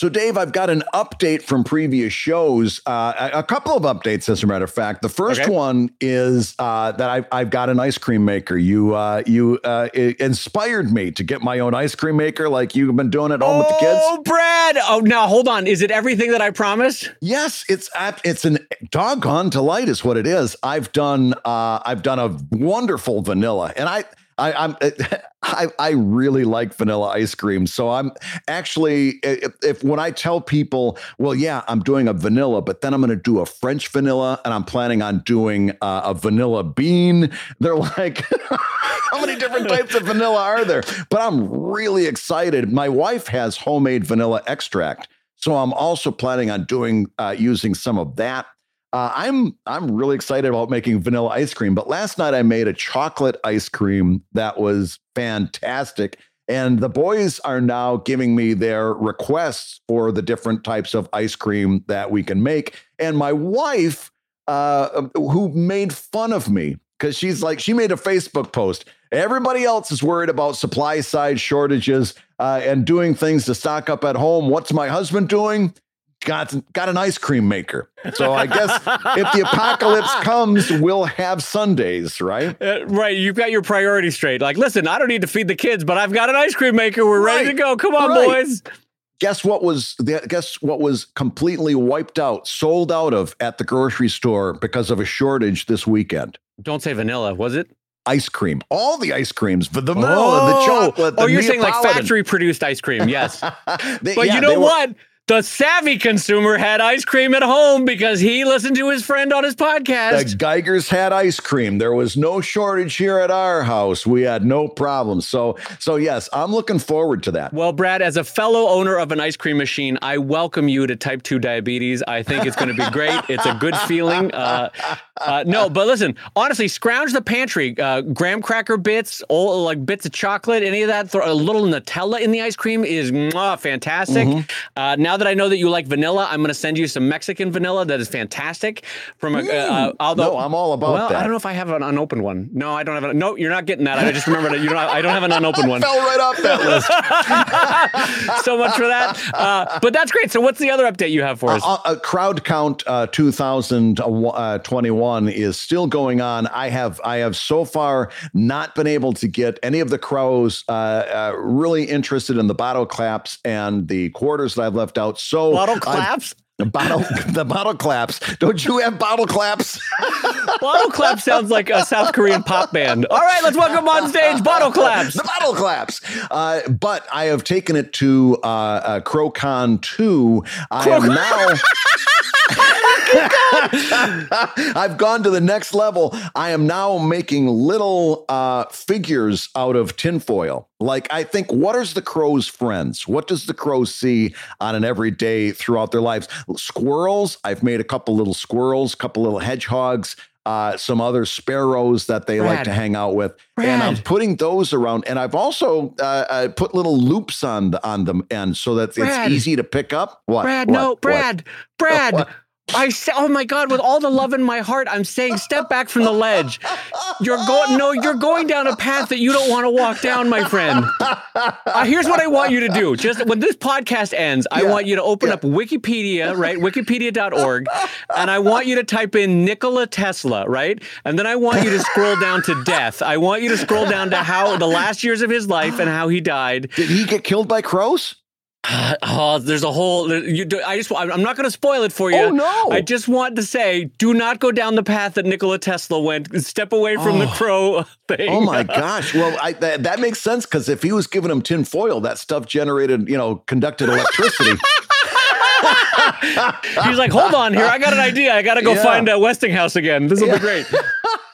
B: So, Dave, I've got an update from previous shows. Uh, a, couple of updates, as a matter of fact. The first okay. one is uh, that I've, I've, got an ice cream maker. You uh, you uh, inspired me to get my own ice cream maker, like you've been doing at home oh, with the kids.
A: Oh, Brad! Oh, now hold on. Is it everything that I promised?
B: Yes, it's it's an doggone delight, is what it is. I've done uh, I've done a wonderful vanilla, and I I, am I, I really like vanilla ice cream. So I'm actually if, if, when I tell people, well, yeah, I'm doing a vanilla, but then I'm going to do a French vanilla, and I'm planning on doing uh, a vanilla bean. They're like, how many different types of vanilla are there? But I'm really excited. My wife has homemade vanilla extract. So I'm also planning on doing uh, using some of that uh, I'm I'm really excited about making vanilla ice cream. But last night I made a chocolate ice cream that was fantastic. And the boys are now giving me their requests for the different types of ice cream that we can make. And my wife, uh, who made fun of me because she's like, she made a Facebook post. Everybody else is worried about supply side shortages uh, and doing things to stock up at home. What's my husband doing? Got got an ice cream maker. So I guess if the apocalypse comes, we'll have sundaes, right?
A: Uh, right. You've got your priorities straight. Like, listen, I don't need to feed the kids, but I've got an ice cream maker. We're ready to go. Come on,
B: Right.
A: boys.
B: Guess what was the, guess what was completely wiped out, sold out of at the grocery store because of a shortage this weekend?
A: Don't say vanilla, was it?
B: Ice cream. All the ice creams, but the vanilla, the chocolate.
A: Oh, you're saying like factory produced ice cream. Yes.
B: They-
A: But
B: yeah,
A: you know
B: were-
A: what? The savvy consumer had ice cream at home because he listened to his friend on his podcast.
B: The. Guigars had ice cream. There was no shortage here at our house. We had no problem. So, so yes, I'm looking forward to that.
A: Well, Brad, as a fellow owner of an ice cream machine, I welcome you to type 2 diabetes. I think it's going to be great. It's a good feeling. Uh, uh, no, but listen, honestly, scrounge the pantry. Uh, graham cracker bits, all, like bits of chocolate, any of that, throw a little Nutella in the ice cream is mwah, fantastic. Uh, now that I know that you like vanilla, I'm going to send you some Mexican vanilla that is fantastic. From a, uh, although
B: No, I'm all about
A: well,
B: that.
A: I don't know if I have an unopened one. No, I don't have a. No, you're not getting that. I just remembered that you don't. I don't have an unopened one.
B: Fell right off that list.
A: so much for that. Uh, but that's great. So, what's the other update you have for us?
B: Uh, uh, crowd count uh, 2021 is still going on. I have I have so far not been able to get any of the crows uh, uh, really interested in the bottle claps and the quarters that I've left out. So
A: Bottle claps.
B: the bottle the bottle claps. Don't you have bottle claps?
A: Bottle claps sounds like a South Korean pop band. All right, let's welcome on stage Bottle Claps.
B: the bottle claps. Uh, but I have taken it to uh, uh, CrowCon 2. I am now. I've gone to the next level. I am now making little uh, figures out of tinfoil. Like, I think, what is the crow's friends? What does the crow see on an everyday throughout their lives? Squirrels. I've made a couple little squirrels, a couple little hedgehogs, uh, some other sparrows that they like to hang out with, and I'm putting those around. And I've also uh, uh, put little loops on the on them, and so that
A: Brad.
B: it's easy to pick up. What?
A: Brad,
B: What?
A: no,
B: What?
A: Brad, Brad.
B: What?
A: I say, oh my God, with all the love in my heart, I'm saying step back from the ledge. You're going, no, you're going down a path that you don't want to walk down, my friend. Uh, here's what I want you to do. Just when this podcast ends, I want you to open
B: yeah.
A: up Wikipedia, right? Wikipedia.org. And I want you to type in Nikola Tesla, right? And then I want you to scroll down to death. I want you to scroll down to how the last years of his life and how he died.
B: Did he get killed by crows?
A: Oh, there's a whole. there- You, do- I just. I'm not going to spoil it for you.
B: Oh, no.
A: I just want to say, do not go down the path that Nikola Tesla went. Step away from the
B: Oh.
A: crow thing.
B: Oh my gosh! Well, I, that, that makes sense because if he was giving him tin foil, that stuff generated, you know, conducted electricity.
A: He's like, hold on here. I got an idea. I got to go
B: Yeah.
A: find uh, Westinghouse again. This will be great.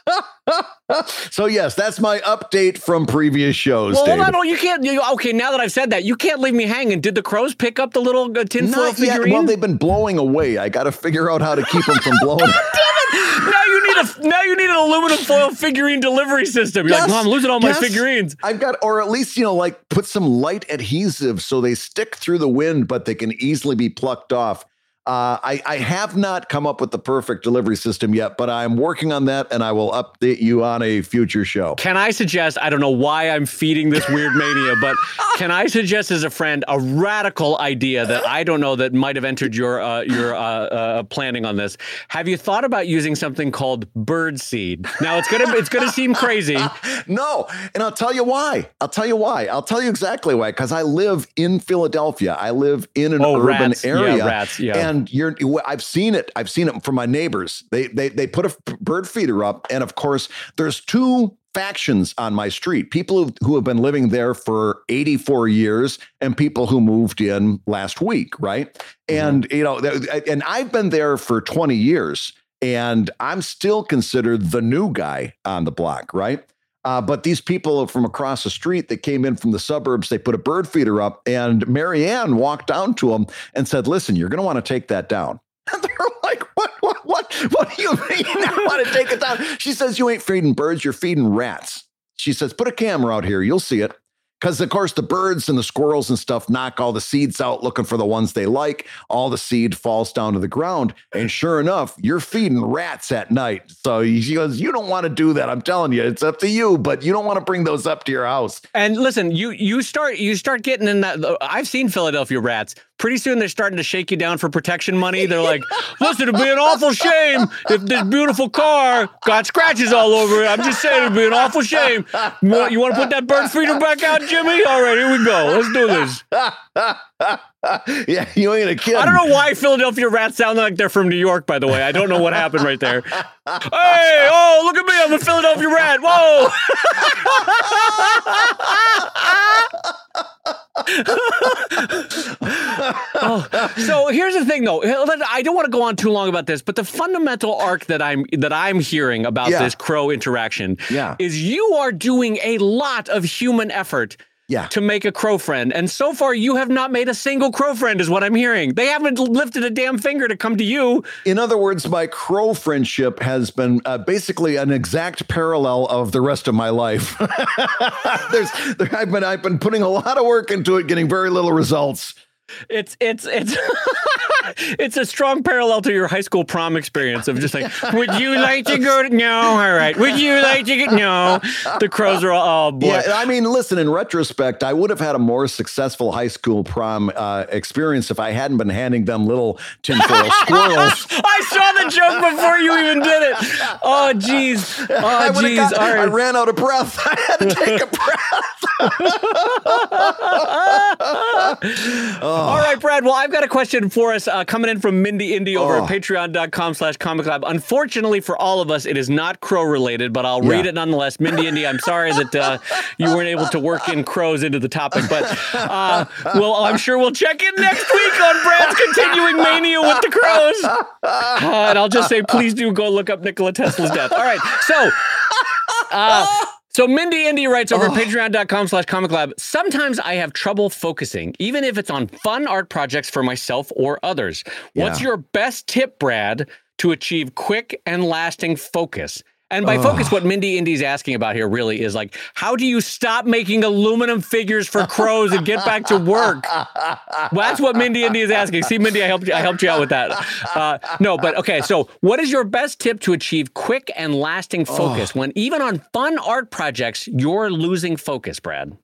B: so yes, that's my update from previous shows.
A: Well, hold on. Oh, you can't. You, okay, now that I've said that, you can't leave me hanging. Did the crows pick up the little uh, tinfoil figurine?
B: Well, they've been blowing away. I got to figure out how to keep them from blowing.
A: now you need a now you need an aluminum foil figurine delivery system. You're like,
B: Yes,
A: no, I'm losing all my figurines.
B: I've got, or at least you know, like put some light adhesive so they stick through the wind, but they can easily be plucked off. Uh, I, I have not come up with the perfect delivery system yet, but I'm working on that, and I will update you on a future show.
A: Can I suggest, I don't know why I'm feeding this weird mania, but can I suggest as a friend a radical idea that I don't know that might have entered your uh, your uh, uh, planning on this? Have you thought about using something called bird seed? Now it's gonna it's gonna seem crazy.
B: No, and I'll tell you why. I'll tell you why. I'll tell you exactly why. Because I live in Philadelphia. I live in an
A: Oh,
B: urban
A: rats. Yeah,
B: area,
A: rats. Yeah.
B: and you're. I've seen it. I've seen it from my neighbors. They they they put a bird feeder up, and of course, there's two factions on my street people who, who have been living there for 84 years and people who moved in last week right
A: Mm-hmm.
B: and you know and i've been there for 20 years and i'm still considered the new guy on the block right uh, but these people from across the street that came in from the suburbs, they put a bird feeder up, and Marianne walked down to them and said, "Listen, you're going to want to take that down." And they're like, "What? What? What? What do you mean? I want to take it down?" She says, "You ain't feeding birds, you're feeding rats." She says, "Put a camera out here, you'll see it." Because of course the birds and the squirrels and stuff knock all the seeds out looking for the ones they like. All the seed falls down to the ground and sure enough you're feeding rats at night. So he goes you don't want to do that i'm telling you it's up to you but you don't want to bring those up to your house.
A: And listen you you start you start getting in that i've seen philadelphia rats pretty soon they're starting to shake you down for protection money. They're like, listen, it'd be an awful shame if this beautiful car got scratches all over it. I'm just saying it'd be an awful shame. You want, you want to put that bird feeder back out, Jimmy? All right, here we go. Let's do this.
B: yeah, you ain't a kid.
A: I don't know why Philadelphia rats sound like they're from New York, by the way. I don't know what happened right there. hey, oh, look at me. I'm a Philadelphia rat. Whoa. oh, so here's the thing, though. I don't want to go on too long about this, but the fundamental arc that I'm that I'm hearing about yeah. this crow interaction
B: yeah.
A: is you are doing a lot of human effort
B: yeah.
A: to make a crow friend. And so far, you have not made a single crow friend, is what I'm hearing. They haven't lifted a damn finger to come to you.
B: In other words, my crow friendship has been uh, basically an exact parallel of the rest of my life. There's, there, I've been, I've been putting a lot of work into it, getting very little results.
A: It's it's it's it's a strong parallel to your high school prom experience of just like, would you like to go? To, no, all right. Would you like to get? No. The crows are all. Oh boy.
B: Yeah, I mean, listen. In retrospect, I would have had a more successful high school prom uh, experience if I hadn't been handing them little tinfoil squirrels.
A: I saw the joke before you even did it. Oh, jeez. Oh, jeez.
B: All right. I ran out of breath. I had to take a breath.
A: oh. All right, Brad. Well, I've got a question for us uh, coming in from Mindy Indy over oh. at patreon.com slash comic lab. Unfortunately for all of us, it is not crow related, but I'll yeah. read it nonetheless. Mindy Indy, I'm sorry that uh, you weren't able to work in crows into the topic, but uh, well, I'm sure we'll check in next week on Brad's continuing mania with the crows. Uh, and I'll just say, please do go look up Nikola Tesla's death. All right. So, uh, so Mindy Indy writes over oh. patreon.com slash comic lab. Sometimes I have trouble focusing, even if it's on fun art projects for myself or others. What's yeah. your best tip, Brad, to achieve quick and lasting focus? And by Ugh. focus, what Mindy Indy's asking about here really is like, how do you stop making aluminum figures for crows and get back to work? well, that's what Mindy Indy is asking. See, Mindy, I helped you. I helped you out with that. Uh, no, but okay. So, what is your best tip to achieve quick and lasting focus when even on fun art projects you're losing focus, Brad?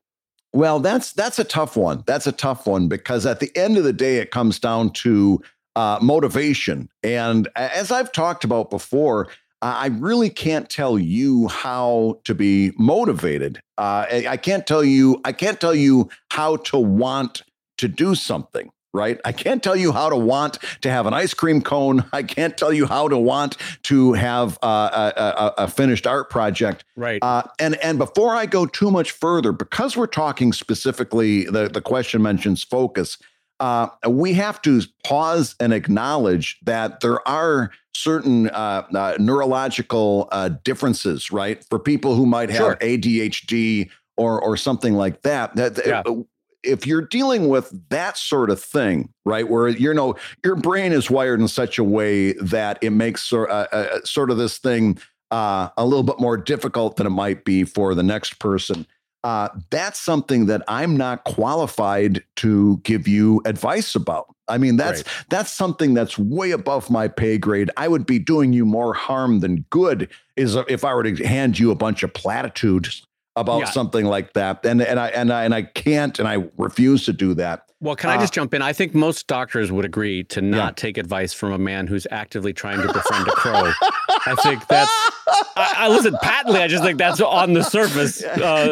B: Well, that's that's a tough one. That's a tough one because at the end of the day, it comes down to uh, motivation. And as I've talked about before, I really can't tell you how to be motivated. Uh, I can't tell you. I can't tell you how to want to do something. Right? I can't tell you how to want to have an ice cream cone. I can't tell you how to want to have uh, a, a, a, finished art project.
A: Right. Uh,
B: and and before I go too much further, because we're talking specifically, the the question mentions focus uh, we have to pause and acknowledge that there are certain uh, uh, neurological uh, differences, right? For people who might have sure. ADHD or or something like that. That yeah. if you're dealing with that sort of thing, right, where you know your brain is wired in such a way that it makes uh, uh, sort of this thing a little bit more difficult than it might be for the next person uh, that's something that I'm not qualified to give you advice about. I mean, that's right. that's something that's way above my pay grade. I would be doing you more harm than good is if I were to hand you a bunch of platitudes about yeah. something like that. And and I and I and I can't and I refuse to do that.
A: Well, can I just uh, jump in? I think most doctors would agree to not yeah. take advice from a man who's actively trying to befriend a crow. I think that's. I, I, listen patently. I just think that's on the surface, uh,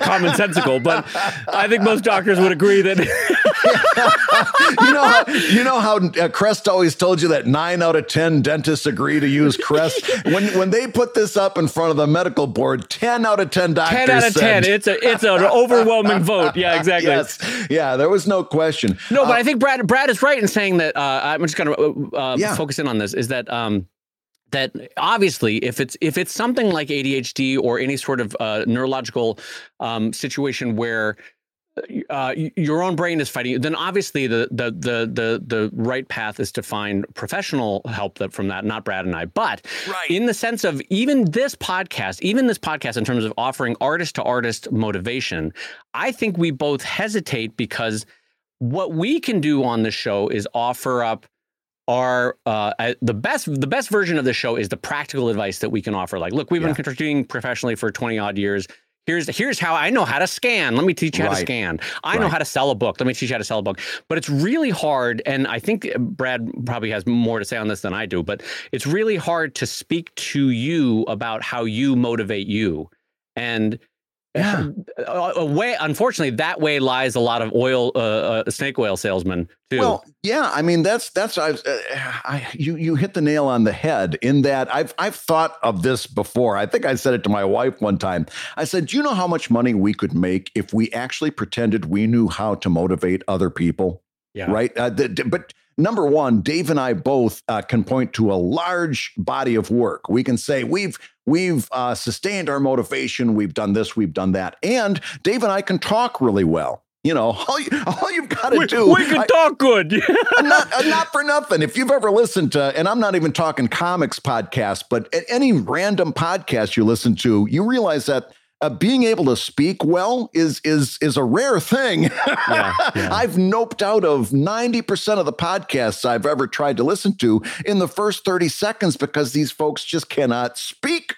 A: commonsensical. But I think most doctors would agree that.
B: you know, how, you know how uh, Crest always told you that nine out of ten dentists agree to use Crest. when when they put this up in front of the medical board, ten out of ten doctors.
A: Ten out of
B: said,
A: ten. It's a it's an overwhelming vote. Yeah, exactly.
B: Yes. Yeah, there was no question.
A: No, but uh, I think Brad Brad is right in saying that. Uh, I'm just going to uh, yeah. focus in on this. Is that um, that obviously if it's if it's something like ADHD or any sort of uh, neurological um, situation where uh, your own brain is fighting you, then obviously the, the the the the right path is to find professional help that from that, not Brad and I. But
B: Right.
A: in the sense of even this podcast, even this podcast, in terms of offering artist to artist motivation, I think we both hesitate because what we can do on the show is offer up our uh, the best the best version of the show is the practical advice that we can offer. Like, look, we've
B: Yeah.
A: been contributing professionally for twenty odd years. Here's here's how I know how to scan. Let me teach you how to scan. I know how to sell a book. Let me teach you how to sell a book. But it's really hard, and I think Brad probably has more to say on this than I do. But it's really hard to speak to you about how you motivate you, and
B: Yeah.
A: a, a way. Unfortunately, that way lies a lot of oil, uh, uh, snake oil salesmen too.
B: Well, yeah, I mean that's that's I, uh, I you you hit the nail on the head in that I've I've thought of this before. I think I said it to my wife one time. I said, "Do you know how much money we could make if we actually pretended we knew how to motivate other people?"
A: yeah.
B: Right? Uh, the- but number one, Dave and I both uh, can point to a large body of work. We can say we've we've uh, sustained our motivation. We've done this. We've done that. And Dave and I can talk really well. You know, all, you, all you've got to do.
A: we can
B: I-
A: talk good.
B: not, not for nothing. If you've ever listened to, and I'm not even talking comics podcasts, but any random podcast you listen to, you realize that uh, being able to speak well is is is a rare thing.
A: Yeah, yeah.
B: I've noped out of 90% of the podcasts I've ever tried to listen to in the first 30 seconds because these folks just cannot speak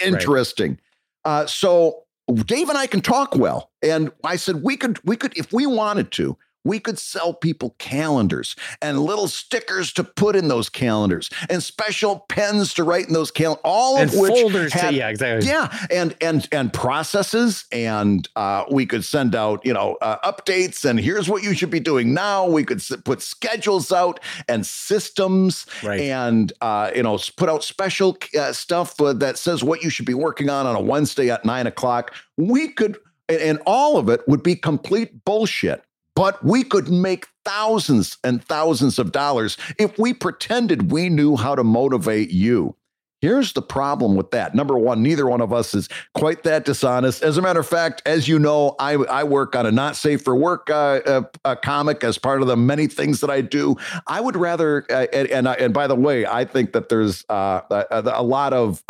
B: interesting. Uh, so Dave and I can talk well. And I said we could we could if we wanted to, we could sell people calendars and little stickers to put in those calendars and special pens to write in those calendars, all
A: and
B: of which
A: folders
B: had-
A: to yeah exactly
B: yeah, and and and processes, and uh, we could send out you know uh, updates, and here's what you should be doing now. We could put schedules out and systems,
A: right
B: and uh, you know put out special uh, stuff uh, that says what you should be working on on a Wednesday at nine o'clock. We could, and all of it would be complete bullshit. But we could make thousands and thousands of dollars if we pretended we knew how to motivate you. Here's the problem with that. Number one, neither one of us is quite that dishonest. As a matter of fact, as you know, I, I work on a not safe for work uh, uh, comic as part of the many things that I do. I would rather, uh, and and, and by the way, I think that there's uh, a, a lot of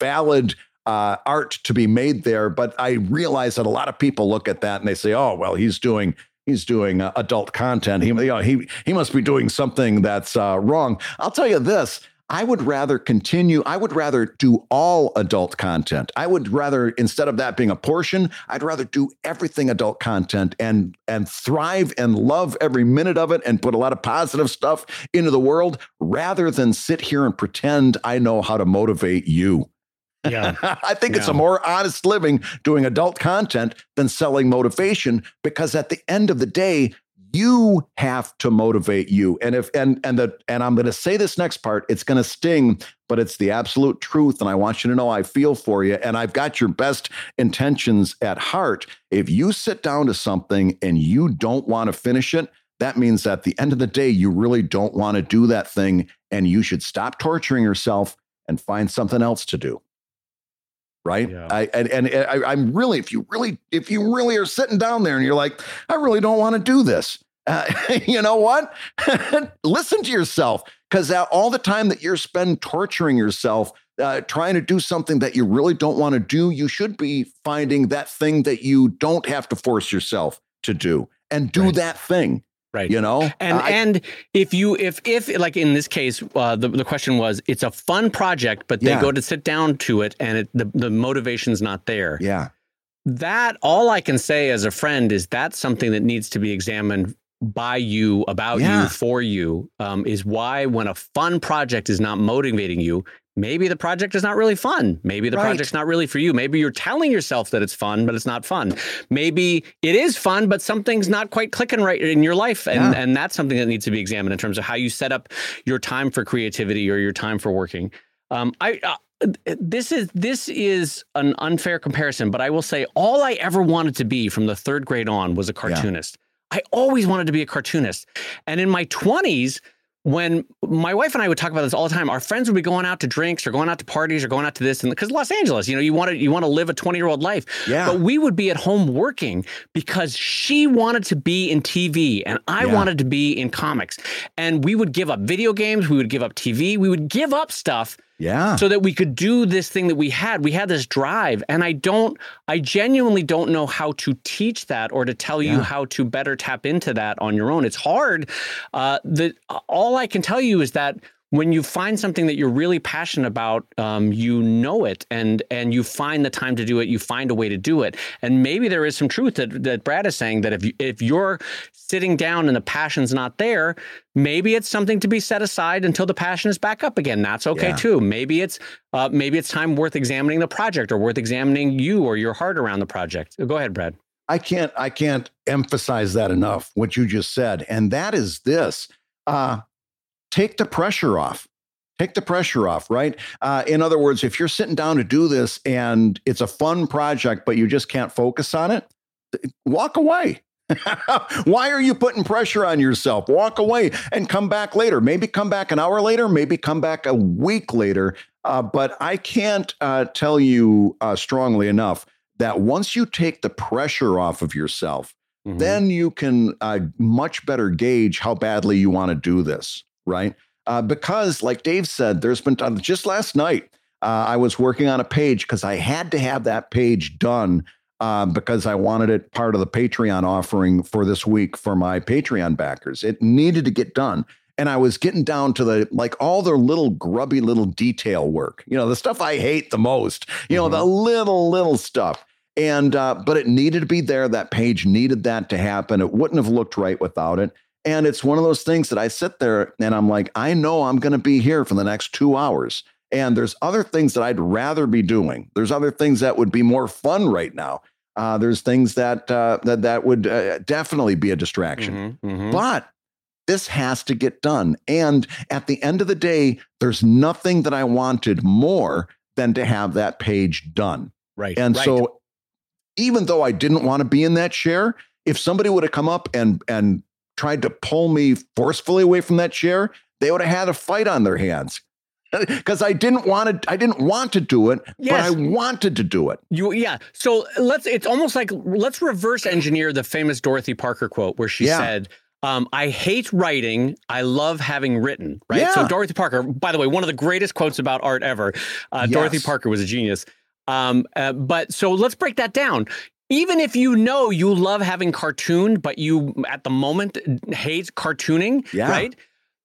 B: valid uh, art to be made there, but I realize that a lot of people look at that and they say, "Oh, well, he's doing." He's doing uh, adult content. He, you know, he he must be doing something that's uh, wrong. I'll tell you this: I would rather continue. I would rather do all adult content. I would rather, instead of that being a portion, I'd rather do everything adult content and and thrive and love every minute of it and put a lot of positive stuff into the world rather than sit here and pretend I know how to motivate you.
A: Yeah
B: I think it's a more honest living doing adult content than selling motivation because at the end of the day, you have to motivate you. And if and and the and I'm going to say this next part, it's going to sting, but it's the absolute truth and I want you to know I feel for you and I've got your best intentions at heart. If you sit down to something and you don't want to finish it, that means at the end of the day you really don't want to do that thing and you should stop torturing yourself and find something else to do right
A: Yeah.
B: i and, and I, i'm really if you really if you really are sitting down there and you're like i really don't want to do this uh, you know what listen to yourself because all the time that you're spend torturing yourself uh, trying to do something that you really don't want to do you should be finding that thing that you don't have to force yourself to do and do
A: Right.
B: that thing
A: right
B: you know
A: and
B: I-
A: and if you if if like in this case uh, the the question was it's a fun project but they
B: Yeah.
A: go to sit down to it and it, the the motivation's not there
B: yeah
A: that all I can say as a friend is that's something that needs to be examined by you about
B: Yeah.
A: you for you um, is why when a fun project is not motivating you maybe the project is not really fun. Maybe the
B: Right.
A: project's not really for you. Maybe you're telling yourself that it's fun but it's not fun. Maybe it is fun but something's not quite clicking right in your life. And
B: Yeah.
A: and that's something that needs to be examined in terms of how you set up your time for creativity or your time for working. Um, I uh, this is this is an unfair comparison, but I will say all I ever wanted to be from the third grade on was a cartoonist. I always wanted to be a cartoonist, and in my twenties, when my wife and I would talk about this all the time, our friends would be going out to drinks or going out to parties or going out to this, and because Los Angeles, you know, you want to you want to live a twenty year old life.
B: Yeah.
A: But we would be at home working because she wanted to be in TV and I
B: Yeah.
A: wanted to be in comics, and we would give up video games, we would give up TV, we would give up stuff
B: Yeah.
A: so that we could do this thing that we had. We had this drive, and I don't, I genuinely don't know how to teach that or to tell you how to better tap into that on your own. It's hard. Uh, the all I can tell you is that when you find something that you're really passionate about, um, you know it, and and you find the time to do it. You find a way to do it, and maybe there is some truth that that Brad is saying that if you, if you're sitting down and the passion's not there, maybe it's something to be set aside until the passion is back up again. That's okay
B: Yeah.
A: too. Maybe it's uh, maybe it's time worth examining the project or worth examining you or your heart around the project. Go ahead, Brad.
B: I can't I can't emphasize that enough what you just said and that is this uh take the pressure off. Take the pressure off right? Uh, in other words if you're sitting down to do this and it's a fun project but you just can't focus on it walk away. Why are you putting pressure on yourself? Walk away and come back later. Maybe come back an hour later maybe come back a week later. Uh, but i can't uh, tell you uh, strongly enough that once you take the pressure off of yourself,
A: Mhm.
B: then you can uh, much better gauge how badly you want to do this, right? Uh, because, like Dave said, there's been times just last night, uh, I was working on a page because I had to have that page done uh, because I wanted it part of the Patreon offering for this week for my Patreon backers. It needed to get done. And I was getting down to the like all their little grubby little detail work, you know, the stuff I hate the most, you know, the little, little stuff. And, uh, but it needed to be there. That page needed that to happen. It wouldn't have looked right without it. And it's one of those things that I sit there and I'm like, I know I'm going to be here for the next two hours. And there's other things that I'd rather be doing. There's other things that would be more fun right now. Uh, there's things that uh, that that would uh, definitely be a distraction.
A: Mhm, mhm.
B: But this has to get done. And at the end of the day, there's nothing that I wanted more than to have that page done.
A: right.
B: And
A: right.
B: so, even though I didn't want to be in that chair, if somebody would have come up and and tried to pull me forcefully away from that chair, they would have had a fight on their hands. Because I didn't want to, I didn't want to do it,
A: Yes.
B: but I wanted to do it.
A: You yeah. So let's it's almost like let's reverse engineer the famous Dorothy Parker quote where she
B: Yeah.
A: said, um, I hate writing. I love having written. Right. So Dorothy Parker, by the way, one of the greatest quotes about art ever. Uh, Dorothy Parker was a genius. Um, uh, but so let's break that down. Even if you know you love having cartoon, but you at the moment hate cartooning,
B: Yeah.
A: right?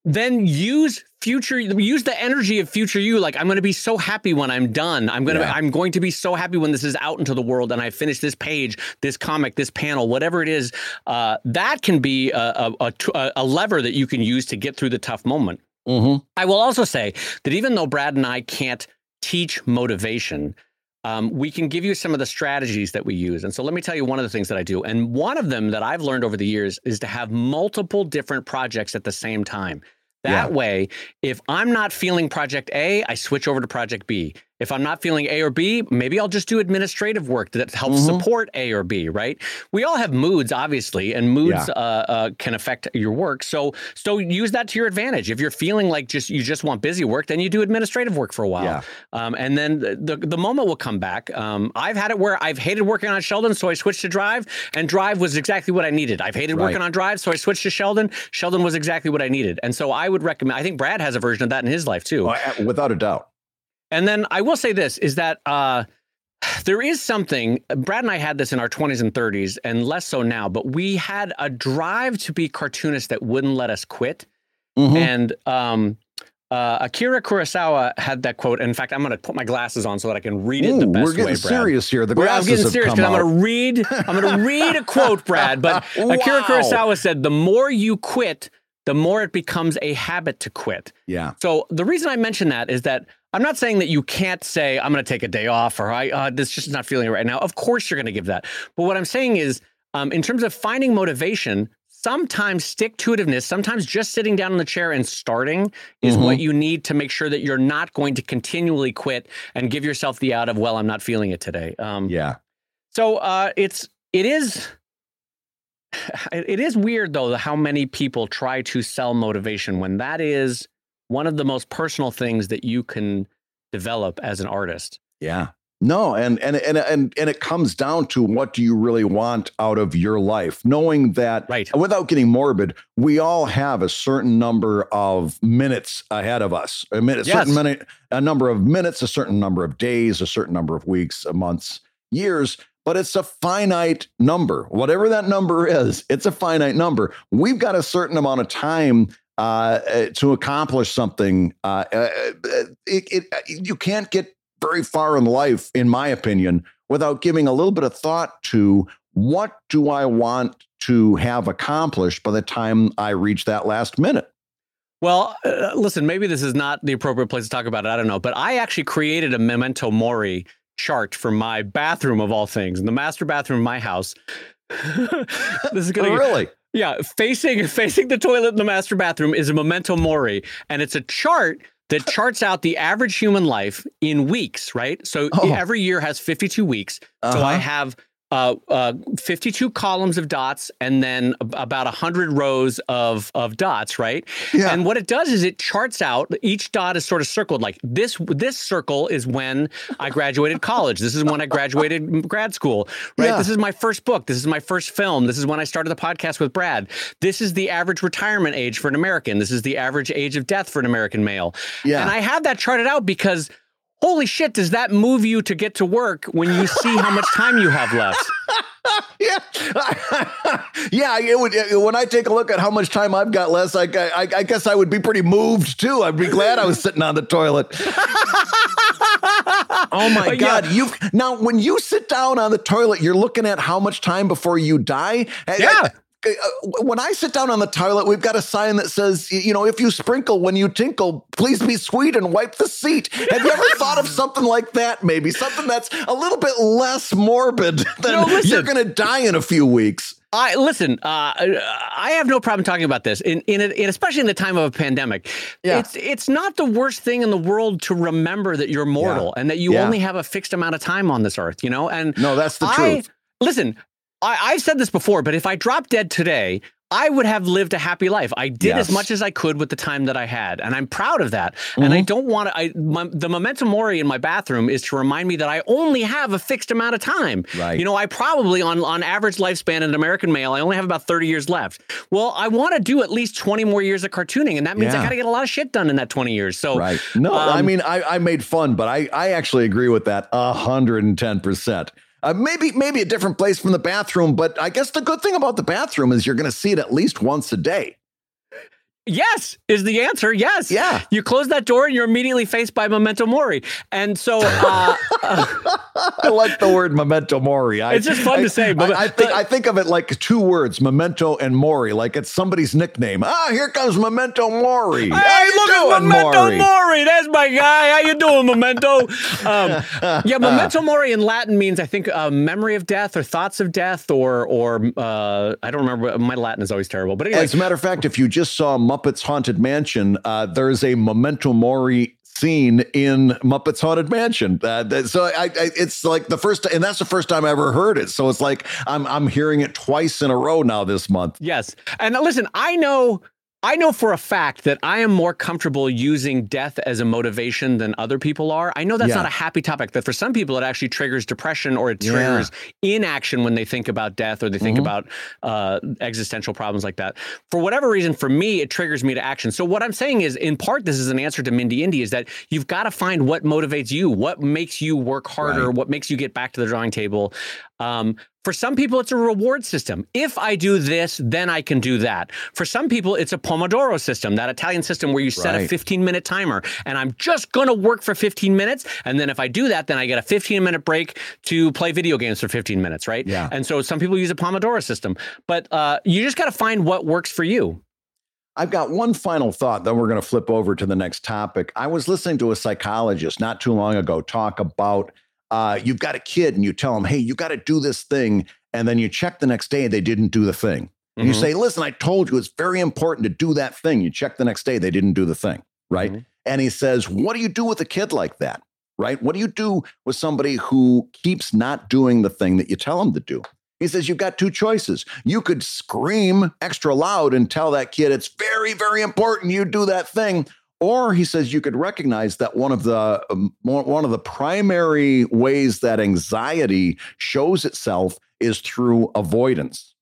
A: Then use future use the energy of future you like i'm going to be so happy when i'm done i'm going to
B: Yeah.
A: i'm going to be so happy when this is out into the world and i finish this page this comic this panel whatever it is uh, that can be a lever that you can use to get through the tough moment
B: Mm-hmm.
A: I will also say that even though Brad and I can't teach motivation, um, we can give you some of the strategies that we use. And so let me tell you one of the things that I do. And one of them that I've learned over the years is to have multiple different projects at the same time. That
B: Yeah.
A: way, if I'm not feeling project A, I switch over to project B. If I'm not feeling A or B, maybe I'll just do administrative work that helps
B: Mhm.
A: support A or B, right? We all have moods, obviously, and moods
B: Yeah.
A: uh, uh, can affect your work. So, so use that to your advantage. If you're feeling like just you just want busy work, then you do administrative work for a while,
B: Yeah.
A: um, and then the, the the moment will come back. Um, I've had it where I've hated working on Sheldon, so I switched to Drive, and Drive was exactly what I needed. I've hated
B: Right.
A: working on Drive, so I switched to Sheldon. Sheldon was exactly what I needed, and so I would recommend. I think Brad has a version of that in his life too.
B: Oh, without a doubt.
A: And then I will say this is that uh, there is something, Brad and I had this in our 20s and 30s, and less so now, but we had a drive to be cartoonists that wouldn't let us quit.
B: Mhm.
A: And um, uh, Akira Kurosawa had that quote. In fact, I'm going to put my glasses on so that I can read it the best
B: we're getting
A: way,
B: serious here. The
A: We're- I'm
B: glasses
A: getting
B: have
A: serious
B: come
A: because I'm going to read. I'm going to read a quote, Brad. But Akira Kurosawa said, "The more you quit, the more it becomes a habit to quit."
B: Yeah.
A: So the reason I mention that is that I'm not saying that you can't say I'm going to take a day off or I uh, this just not feeling right now. Of course you're going to give that, but what I'm saying is, um, in terms of finding motivation, sometimes stick to itiveness, sometimes just sitting down in the chair and starting is
B: Mhm.
A: what you need to make sure that you're not going to continually quit and give yourself the out of well, I'm not feeling it today. Um,
B: Yeah.
A: so uh, it's it is it is weird though how many people try to sell motivation when that is one of the most personal things that you can develop as an artist.
B: Yeah. No, and and and and and it comes down to what do you really want out of your life? Knowing that
A: right.
B: without getting morbid, we all have a certain number of minutes ahead of us. A minute, yes. certain minute, a number of minutes, a certain number of days, a certain number of weeks, months, years but it's a finite number. Whatever that number is, it's a finite number. We've got a certain amount of time uh, uh to accomplish something. Uh, uh, uh it, it, you can't get very far in life, in my opinion, without giving a little bit of thought to what do I want to have accomplished by the time I reach that last minute.
A: Well, uh, listen, maybe this is not the appropriate place to talk about it. I don't know. But I actually created a memento mori chart for my bathroom of all things, in the master bathroom of my house.
B: this is going to really.
A: Yeah, facing facing the toilet in the master bathroom is a memento mori, and it's a chart that charts out the average human life in weeks. Right, so oh. every year has fifty two weeks. Uh-huh. So I uh-huh. have uh, uh, 52 columns of dots and then about 100 rows of, of dots, right? Yeah. And what it does is it charts out, each dot is sort of circled like this this circle is when I graduated college. This is when I graduated grad school, right? Yeah. This is my first book. This is my first film. This is when I started the podcast with Brad. This is the average retirement age for an American. This is the average age of death for an American male. Yeah. And I have that charted out because holy shit, does that move you to get to work when you see how much time you have left?
B: yeah, yeah. It would when I take a look at how much time I've got left. I, I, I guess I would be pretty moved too. I'd be glad I was sitting on the toilet. oh my god! Yeah. You now when you sit down on the toilet, you're looking at how much time before you die.
A: Yeah.
B: Uh, when I sit down on the toilet, we've got a sign that says, you know, if you sprinkle when you tinkle, please be sweet and wipe the seat. Have you ever thought of something like that? Maybe something that's a little bit less morbid than no, you're going to die in a few weeks.
A: I listen. Uh, I have no problem talking about this, in, in, in especially in the time of a pandemic. Yeah. It's it's not the worst thing in the world to remember that you're mortal yeah. and that you yeah. only have a fixed amount of time on this earth. You know, and
B: no, that's the I, truth.
A: Listen, I, have said this before, but if I dropped dead today, I would have lived a happy life. I did yes. as much as I could with the time that I had, and I'm proud of that. Mm-hmm. And I mm-hmm. don't want to. I my, the memento mori in my bathroom is to remind me that I only have a fixed amount of time.
B: Right.
A: You know, I probably on on average lifespan in an American male, I only have about 30 years left. Well, I want to do at least 20 more years of cartooning, and that means yeah. I got to get a lot of shit done in that 20 years. So
B: right. No, um, I mean, I I made fun, but I I actually agree with that hundred and ten percent. Uh, maybe maybe a different place from the bathroom, but I guess the good thing about the bathroom is you're going to see it at least once a day.
A: Yes, is the answer. Yes.
B: Yeah.
A: You close that door and you're immediately faced by memento mori. And so uh,
B: I like the word memento mori.
A: I, it's just fun
B: I,
A: to say.
B: But I, I, think, I think of it like two words, memento and mori, like it's somebody's nickname. Ah, here comes memento mori.
A: Hey, How you look doing, at memento mori? mori? That's my guy. How you doing, memento? Um, yeah, memento mori in Latin means I think uh, memory of death or thoughts of death or or uh, I don't remember. My Latin is always terrible. But anyway,
B: as a matter of fact, if you just saw Muppets Haunted Mansion, uh, there's a memento mori scene in Muppets Haunted Mansion. Uh, so I, I, it's like the first, and that's the first time I ever heard it. So it's like I'm I'm hearing it twice in a row now this month.
A: Yes, and listen, I know I know for a fact that I am more comfortable using death as a motivation than other people are. I know that's yeah. not a happy topic, that for some people it actually triggers depression or it triggers yeah. inaction when they think about death or they think mm-hmm. about uh, existential problems like that. For whatever reason, for me, it triggers me to action. So what I'm saying is, in part, this is an answer to Mindy Indy, is that you've got to find what motivates you, what makes you work harder, right. what makes you get back to the drawing table. Um, for some people, it's a reward system. If I do this, then I can do that. For some people, it's a Pomodoro system, that Italian system where you set right. a 15 minute timer and I'm just going to work for 15 minutes. And then if I do that, then I get a 15 minute break to play video games for 15 minutes, right?
B: Yeah.
A: And so some people use a Pomodoro system, but uh, you just got to find what works for you.
B: I've got one final thought, then we're going to flip over to the next topic. I was listening to a psychologist not too long ago talk about uh, you've got a kid and you tell them, hey, you got to do this thing. And then you check the next day, they didn't do the thing. Mm-hmm. You say, listen, I told you it's very important to do that thing. You check the next day, they didn't do the thing. Right. Mm-hmm. And he says, what do you do with a kid like that? Right. What do you do with somebody who keeps not doing the thing that you tell them to do? He says, You've got two choices. You could scream extra loud and tell that kid it's very, very important you do that thing. Or he says you could recognize that one of the um, one of the primary ways that anxiety shows itself is through avoidance.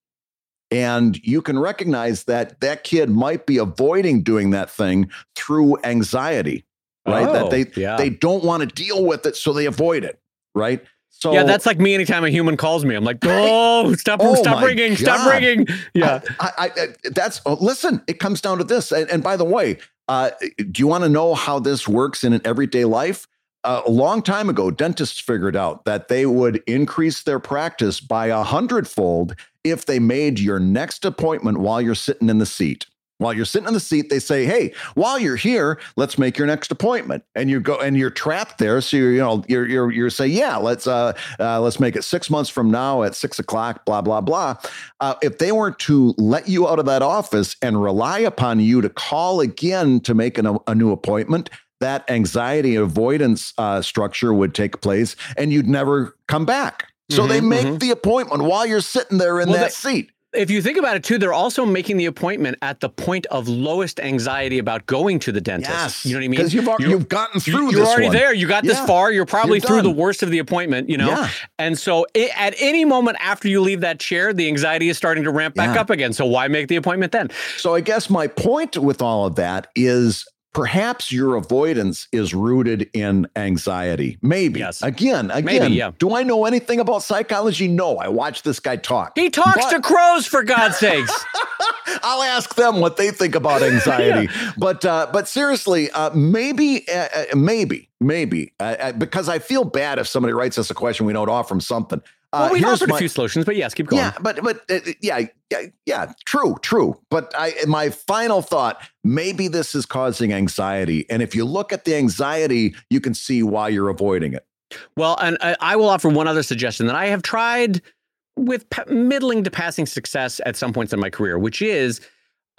B: And you can recognize that that kid might be avoiding doing that thing through anxiety, right?
A: Oh,
B: that they
A: yeah.
B: they don't want to deal with it, so they avoid it, right? So
A: yeah, that's like me anytime a human calls me. I'm like, oh, stop,
B: Oh
A: stop ringing, stop ringing. Yeah.
B: I, I, I that's oh, listen. It comes down to this. And, and by the way, uh, do you want to know how this works in an everyday life? Uh, a long time ago, dentists figured out that they would increase their practice by a hundredfold if they made your next appointment while you're sitting in the seat. While you're sitting in the seat, they say, "Hey, while you're here, let's make your next appointment." And you go, and you're trapped there. So you're, you know, you're you're you're say, "Yeah, let's uh, uh let's make it six months from now at six o'clock." Blah blah blah. Uh, if they were to let you out of that office and rely upon you to call again to make an, a new appointment, that anxiety avoidance uh, structure would take place, and you'd never come back. So they
A: Mhm,
B: make
A: mhm.
B: the appointment while you're sitting there in
A: Well,
B: that
A: they-
B: seat.
A: If you think about it too, they're also making the appointment at the point of lowest anxiety about going to the dentist.
B: Yes,
A: You know what I mean?
B: Because you've you've gotten through
A: You're already
B: one.
A: there. You got this far. You're probably
B: You're
A: through the worst of the appointment, you know?
B: Yeah.
A: And so i at any moment after you leave that chair, the anxiety is starting to ramp back
B: Yeah.
A: up again. So why make the appointment then?
B: So I guess my point with all of that is perhaps your avoidance is rooted in anxiety. Maybe.
A: Yes.
B: Again, again.
A: yeah.
B: Do I know anything about psychology? No. I watch this guy talk.
A: He talks
B: But-
A: to crows, for God's sakes.
B: I'll ask them what they think about anxiety. But uh, but seriously, uh, maybe uh, uh, maybe maybe uh, uh, because I feel bad if somebody writes us a question we don't offer them something. Uh,
A: well, we've offered
B: my-
A: a few solutions, but yes, keep going.
B: Yeah, but but uh, yeah, yeah, yeah, true, true. But I my final thought, maybe this is causing anxiety. And if you look at the anxiety, you can see why you're avoiding it.
A: Well, and I, I will offer one other suggestion that I have tried with middling to passing success at some points in my career, which is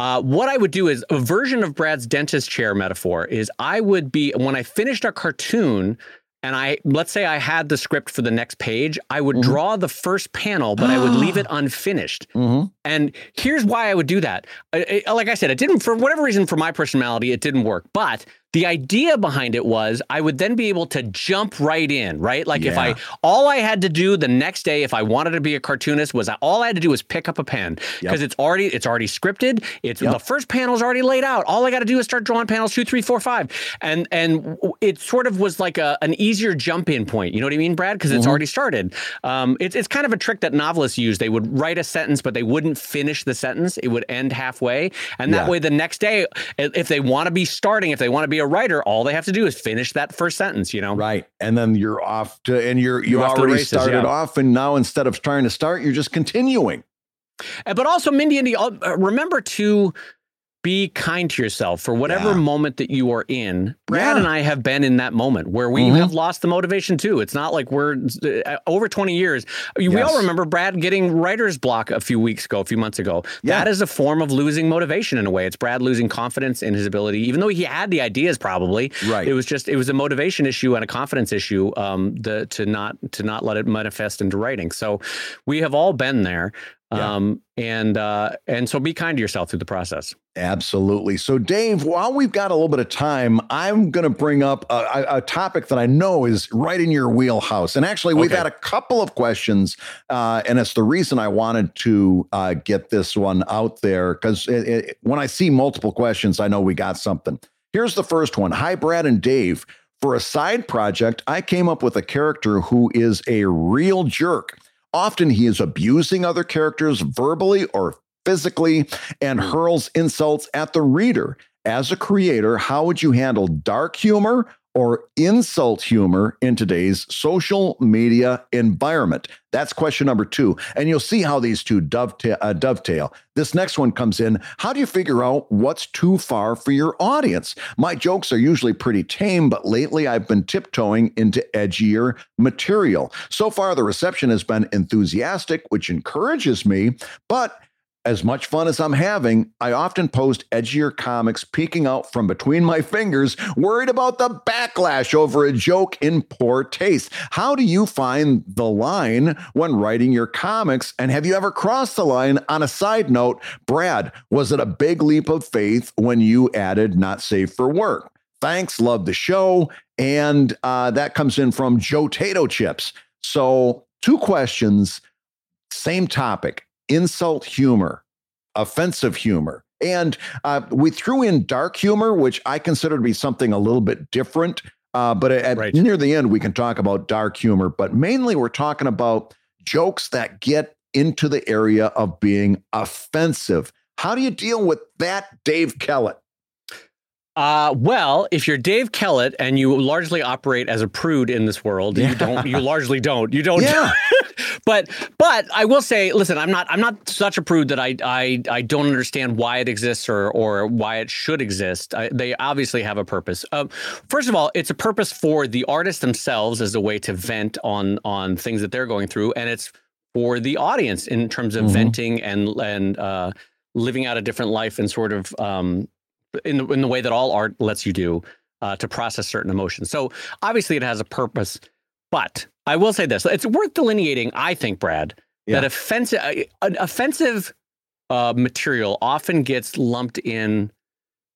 A: uh, what I would do is a version of Brad's dentist chair metaphor is I would be when I finished a cartoon and I let's say I had the script for the next page, I would
B: Mhm.
A: draw the first panel, but I would leave it unfinished.
B: Mm-hmm.
A: And here's why I would do that. I- I- like I said, it didn't, for whatever reason, for my personality, it didn't work. But the idea behind it was I would then be able to jump right in, right? Like if I, all I had to do the next day, if I wanted to be a cartoonist, was I, all I had to do was pick up a pen because it's already, it's already scripted. It's
B: Yep.
A: the first panel's already laid out. All I got to do is start drawing panels two, three, four, five, and and it sort of was like a an easier jump in point. You know what I mean, Brad? Because it's
B: Mhm.
A: already started. Um, it's it's kind of a trick that novelists use. They would write a sentence, but they wouldn't finish the sentence. It would end halfway, and that
B: Yeah.
A: way, the next day, if they want to be starting, if they want to be a writer, all they have to do is finish that first sentence. You know,
B: Right. And then you're off to and you're you
A: You're off to the
B: already
A: races,
B: started
A: yeah.
B: off and now instead of trying to start, you're just continuing.
A: Uh, But also, Mindy, Indy, uh, remember to be kind to yourself for whatever
B: Yeah.
A: moment that you are in. Brad
B: Yeah.
A: and I have been in that moment where we
B: Mhm.
A: have lost the motivation too. It's not like we're uh, over 20 years. We all remember Brad getting writer's block a few weeks ago, a few months ago.
B: Yeah.
A: That is a form of losing motivation in a way. It's Brad losing confidence in his ability, even though he had the ideas probably.
B: Right.
A: It was just it was a motivation issue and a confidence issue um, the, to not to not let it manifest into writing. So we have all been there.
B: Yeah.
A: Um, and uh, and so be kind to yourself through the process.
B: Absolutely. So, Dave, while we've got a little bit of time, I'm going to bring up a, a, topic that I know is right in your wheelhouse. And actually, we've
A: Okay.
B: had a couple of questions, uh, and it's the reason I wanted to uh, get this one out there because when I see multiple questions, I know we got something. Here's the first one Hi, Brad and Dave. For a side project, I came up with a character who is a real jerk. Often he is abusing other characters verbally or physically and hmm. hurls insults at the reader. As a creator, how would you handle dark humor or insult humor in today's social media environment? That's question number two. And you'll see how these two dovetail. Uh, dovetail. This next one comes in How do you figure out what's too far for your audience? My jokes are usually pretty tame, but lately I've been tiptoeing into edgier material. So far, the reception has been enthusiastic, which encourages me, but as much fun as I'm having, I often post edgier comics peeking out from between my fingers, worried about the backlash over a joke in poor taste. How do you find the line when writing your comics? And have you ever crossed the line? On a side note, Brad, was it a big leap of faith when you added not safe for work? Thanks, love the show. And uh, that comes in from Joe Tato Chips. So, two questions, same topic insult humor, offensive humor. And uh, we threw in dark humor, which I consider to be something a little bit different. Uh, but at, right. near the end, we can talk about dark humor. But mainly, we're talking about jokes that get into the area of being offensive. How do you deal with that, Dave Kellett?
A: Uh, well, if you're Dave Kellett and you largely operate as a prude in this world, yeah. you don't. You largely don't. You don't.
B: Yeah.
A: but but I will say, listen, I'm not I'm not such a prude that I I, I don't understand why it exists or or why it should exist. I, they obviously have a purpose. Um, first of all, it's a purpose for the artists themselves as a way to vent on on things that they're going through, and it's for the audience in terms of mm-hmm. venting and and uh, living out a different life and sort of um, in the, in the way that all art lets you do uh, to process certain emotions. So obviously it has a purpose, but I will say this: it's worth delineating. I think, Brad, yeah. that offensive uh, offensive uh, material often gets lumped in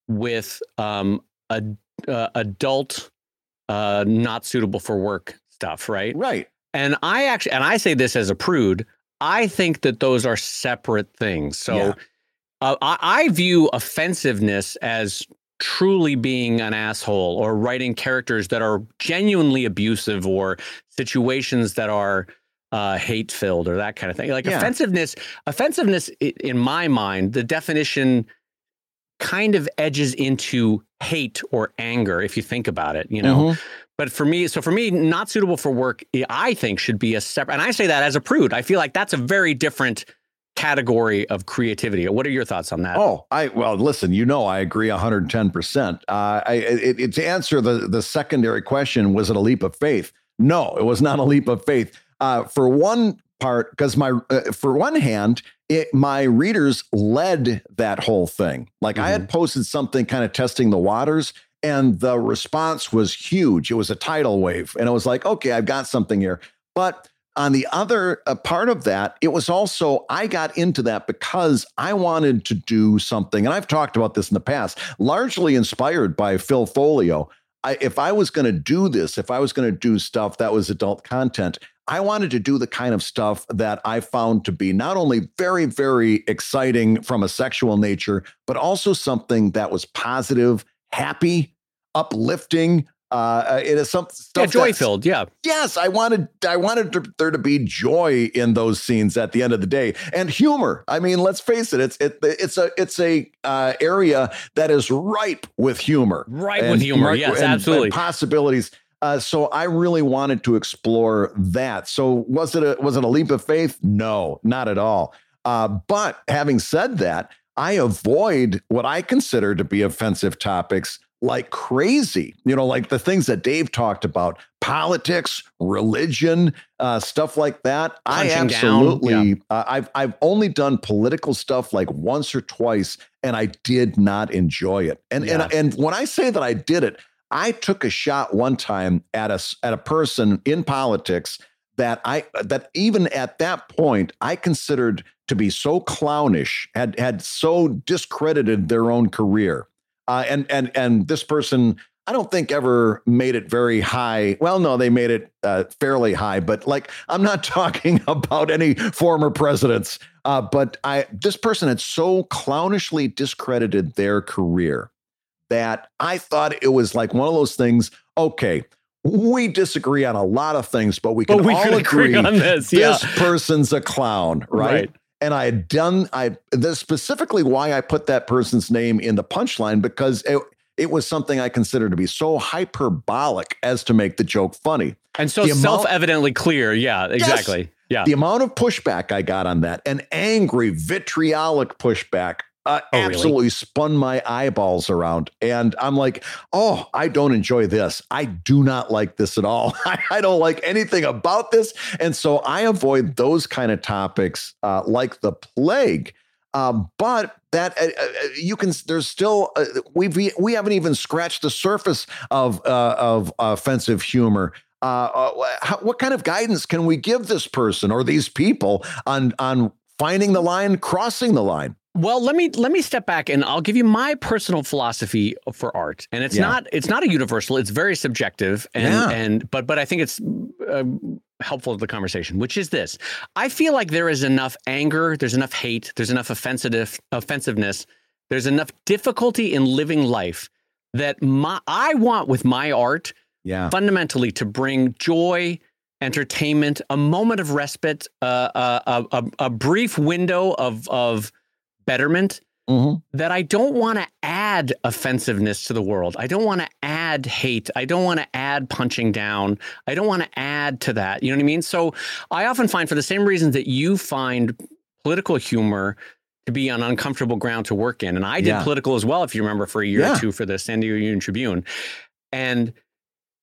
A: with um, a, uh, adult, uh, not suitable for work stuff, right?
B: Right.
A: And I actually, and I say this as a prude. I think that those are separate things. So. Yeah uh, I, I view offensiveness as truly being an asshole or writing characters that are genuinely abusive or situations that are uh, hate filled or that kind of thing. Like yeah. offensiveness, offensiveness in my mind, the definition kind of edges into hate or anger if you think about it, you know. Mm-hmm. But for me, so for me, not suitable for work, I think should be a separate. And I say that as a prude. I feel like that's a very different category of creativity. What are your thoughts on that?
B: Oh, I well, listen. You know, I agree 110. Uh, percent I it, it, to answer the the secondary question, was it a leap of faith? No, it was not a leap of faith. Uh, for one part, because my uh, for one hand, it, my readers led that whole thing. Like mm-hmm. I had mm-hmm. posted something kind of testing the waters. And the response was huge. It was a tidal wave. And it was like, okay, I've got something here. But on the other uh, part of that, it was also, I got into that because I wanted to do something. And I've talked about this in the past, largely inspired by Phil Foglio. I, if I was going to do this, if I was going to do stuff that was adult content, I wanted to do the kind of stuff that I found to be not only very, very exciting from a sexual nature, but also something that was positive, happy, uplifting, uh, it is some stuff
A: yeah, joy filled. Yeah.
B: Yes, I wanted I wanted to, there to be joy in those scenes at the end of the day, and humor. I mean, let's face it, it's it, it's a it's a uh, area that is ripe with humor,
A: ripe with humor. Ripe, yes, and, absolutely.
B: And possibilities. Uh, so I really wanted to explore that. So was it a was it a leap of faith? No, not at all. Uh, but having said that, I avoid what I consider to be offensive topics like crazy. You know, like the things that Dave talked about, politics, religion, uh, stuff like that. Punching I absolutely. Yeah. Uh, I've I've only done political stuff like once or twice, and I did not enjoy it. And yeah. and and when I say that I did it, I took a shot one time at a at a person in politics that I that even at that point I considered to be so clownish, had had so discredited their own career uh, and and and this person, I don't think ever made it very high. Well, no, they made it uh, fairly high, but like I'm not talking about any former presidents. Uh, but I this person had so clownishly discredited their career that I thought it was like one of those things. Okay, we disagree on a lot of things, but we can but we all agree, agree, on this. Yeah. This person's a clown, right? right and I had done I this specifically why I put that person's name in the punchline because it, it was something I considered to be so hyperbolic as to make the joke funny.
A: And so self-evidently clear. Yeah, exactly. Yes, yeah.
B: The amount of pushback I got on that, an angry, vitriolic pushback uh, oh, absolutely really? spun my eyeballs around. And I'm like, oh, I don't enjoy this. I do not like this at all. I, I don't like anything about this. And so I avoid those kind of topics uh, like the plague. Um, but that uh, uh, you can, there's still uh, we've we haven't even scratched the surface of uh, of offensive humor. Uh, uh, how, what kind of guidance can we give this person or these people on on finding the line, crossing the line?
A: Well, let me let me step back and I'll give you my personal philosophy for art. And it's yeah. not it's not a universal. It's very subjective. And yeah. and but but I think it's uh, helpful to the conversation, which is this: I feel like there is enough anger, there's enough hate, there's enough offensive offensiveness, there's enough difficulty in living life that my I want with my art, yeah, fundamentally to bring joy entertainment, a moment of respite, uh, uh, a, a, a brief window of of betterment mm-hmm. that I don't want to add offensiveness to the world. I don't want to add hate. I don't want to add punching down. I don't want to add to that. You know what I mean? So I often find for the same reasons that you find political humor to be on uncomfortable ground to work in. And I did yeah. political as well, if you remember, for a year yeah. or two for the San Diego Union Tribune. And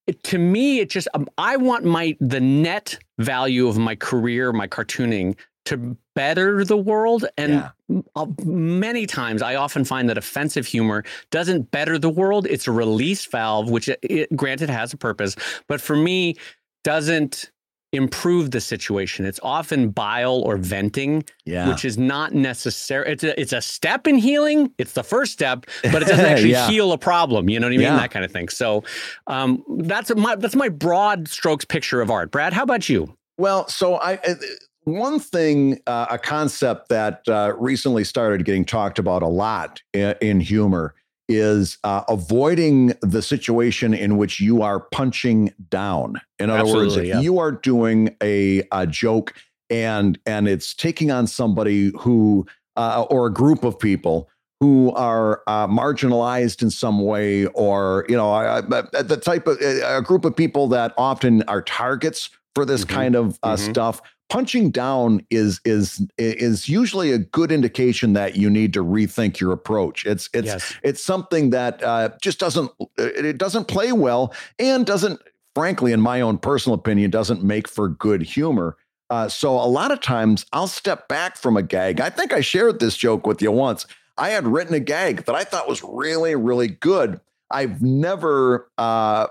A: it, to me, it just um, I want my the net value of my career, my cartooning, to better the world. And yeah. Uh, many times I often find that offensive humor doesn't better the world. It's a release valve, which it, it, granted has a purpose, but for me, doesn't improve the situation. It's often bile or venting, yeah. which is not necessary. It's a, it's a step in healing. It's the first step, but it doesn't actually yeah. heal a problem. You know what I mean? Yeah. That kind of thing. So um, that's my that's my broad strokes picture of art. Brad, how about you?
B: Well, so I uh, one thing, uh, a concept that uh, recently started getting talked about a lot in, in humor is uh, avoiding the situation in which you are punching down. In other Absolutely, words, if yeah. you are doing a, a, joke and and it's taking on somebody who uh, or a group of people who are uh, marginalized in some way, or you know, the type of a group of people that often are targets for this mm-hmm. kind of uh, mm-hmm. stuff punching down is is is usually a good indication that you need to rethink your approach. It's it's yes. it's something that uh, just doesn't it doesn't play well and doesn't, frankly, in my own personal opinion, doesn't make for good humor. Uh, so a lot of times I'll step back from a gag. I think I shared this joke with you once. I had written a gag that I thought was really really good. I've never uh,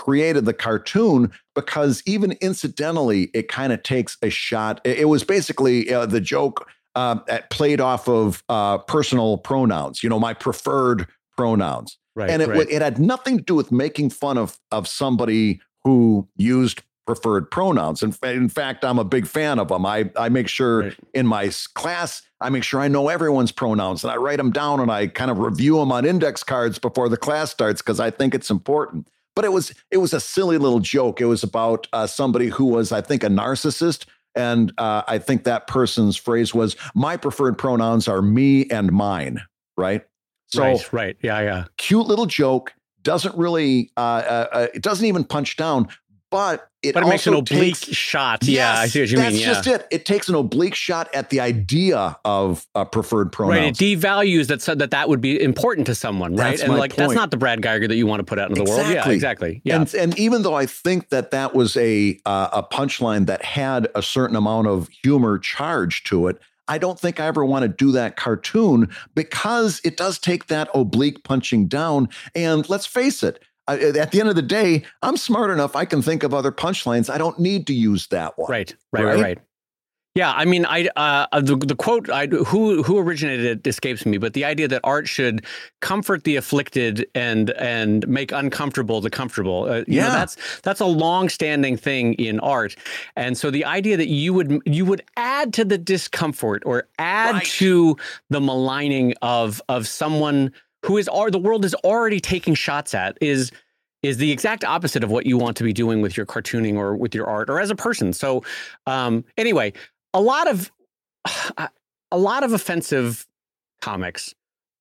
B: created the cartoon because even incidentally, it kind of takes a shot. It, it was basically uh, the joke uh, played off of uh, personal pronouns, you know, my preferred pronouns. Right, and it, right. it had nothing to do with making fun of, of somebody who used preferred pronouns. And in, in fact, I'm a big fan of them. I, I make sure right. in my class, I make sure I know everyone's pronouns and I write them down and I kind of review them on index cards before the class starts because I think it's important but it was it was a silly little joke. It was about uh, somebody who was, I think, a narcissist. And uh, I think that person's phrase was, "My preferred pronouns are me and mine." Right.
A: So, right, right, yeah, yeah.
B: Cute little joke. Doesn't really. Uh, uh, uh it doesn't even punch down, but it,
A: but
B: it
A: makes an oblique
B: takes,
A: shot. Yes, yeah, I see what you
B: that's
A: mean.
B: That's
A: yeah.
B: just it. It takes an oblique shot at the idea of a preferred pronouns.
A: Right. It devalues that so that that would be important to someone, right?
B: That's
A: and like
B: point.
A: that's not the Brad Guigar that you want to put out into exactly. the world. Yeah, exactly. Yeah.
B: And, and even though I think that that was a uh, a punchline that had a certain amount of humor charge to it, I don't think I ever want to do that cartoon because it does take that oblique punching down. And let's face it, at the end of the day, I'm smart enough. I can think of other punchlines. I don't need to use that one.
A: Right, right, right, right. Yeah, I mean, I uh, uh, the the quote I, who who originated it escapes me, but the idea that art should comfort the afflicted and and make uncomfortable the comfortable. Uh, yeah, know, that's that's a long-standing thing in art, and so the idea that you would you would add to the discomfort or add right. to the maligning of of someone who is are the world is already taking shots at is is the exact opposite of what you want to be doing with your cartooning or with your art or as a person. So um, anyway, a lot of a lot of offensive comics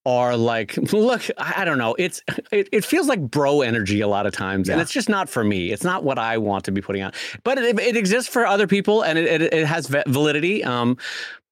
A: are like, look, I don't know. It's it, it feels like bro energy a lot of times, yeah. and it's just not for me. It's not what I want to be putting out. But it, it exists for other people, and it, it, it has validity. Um,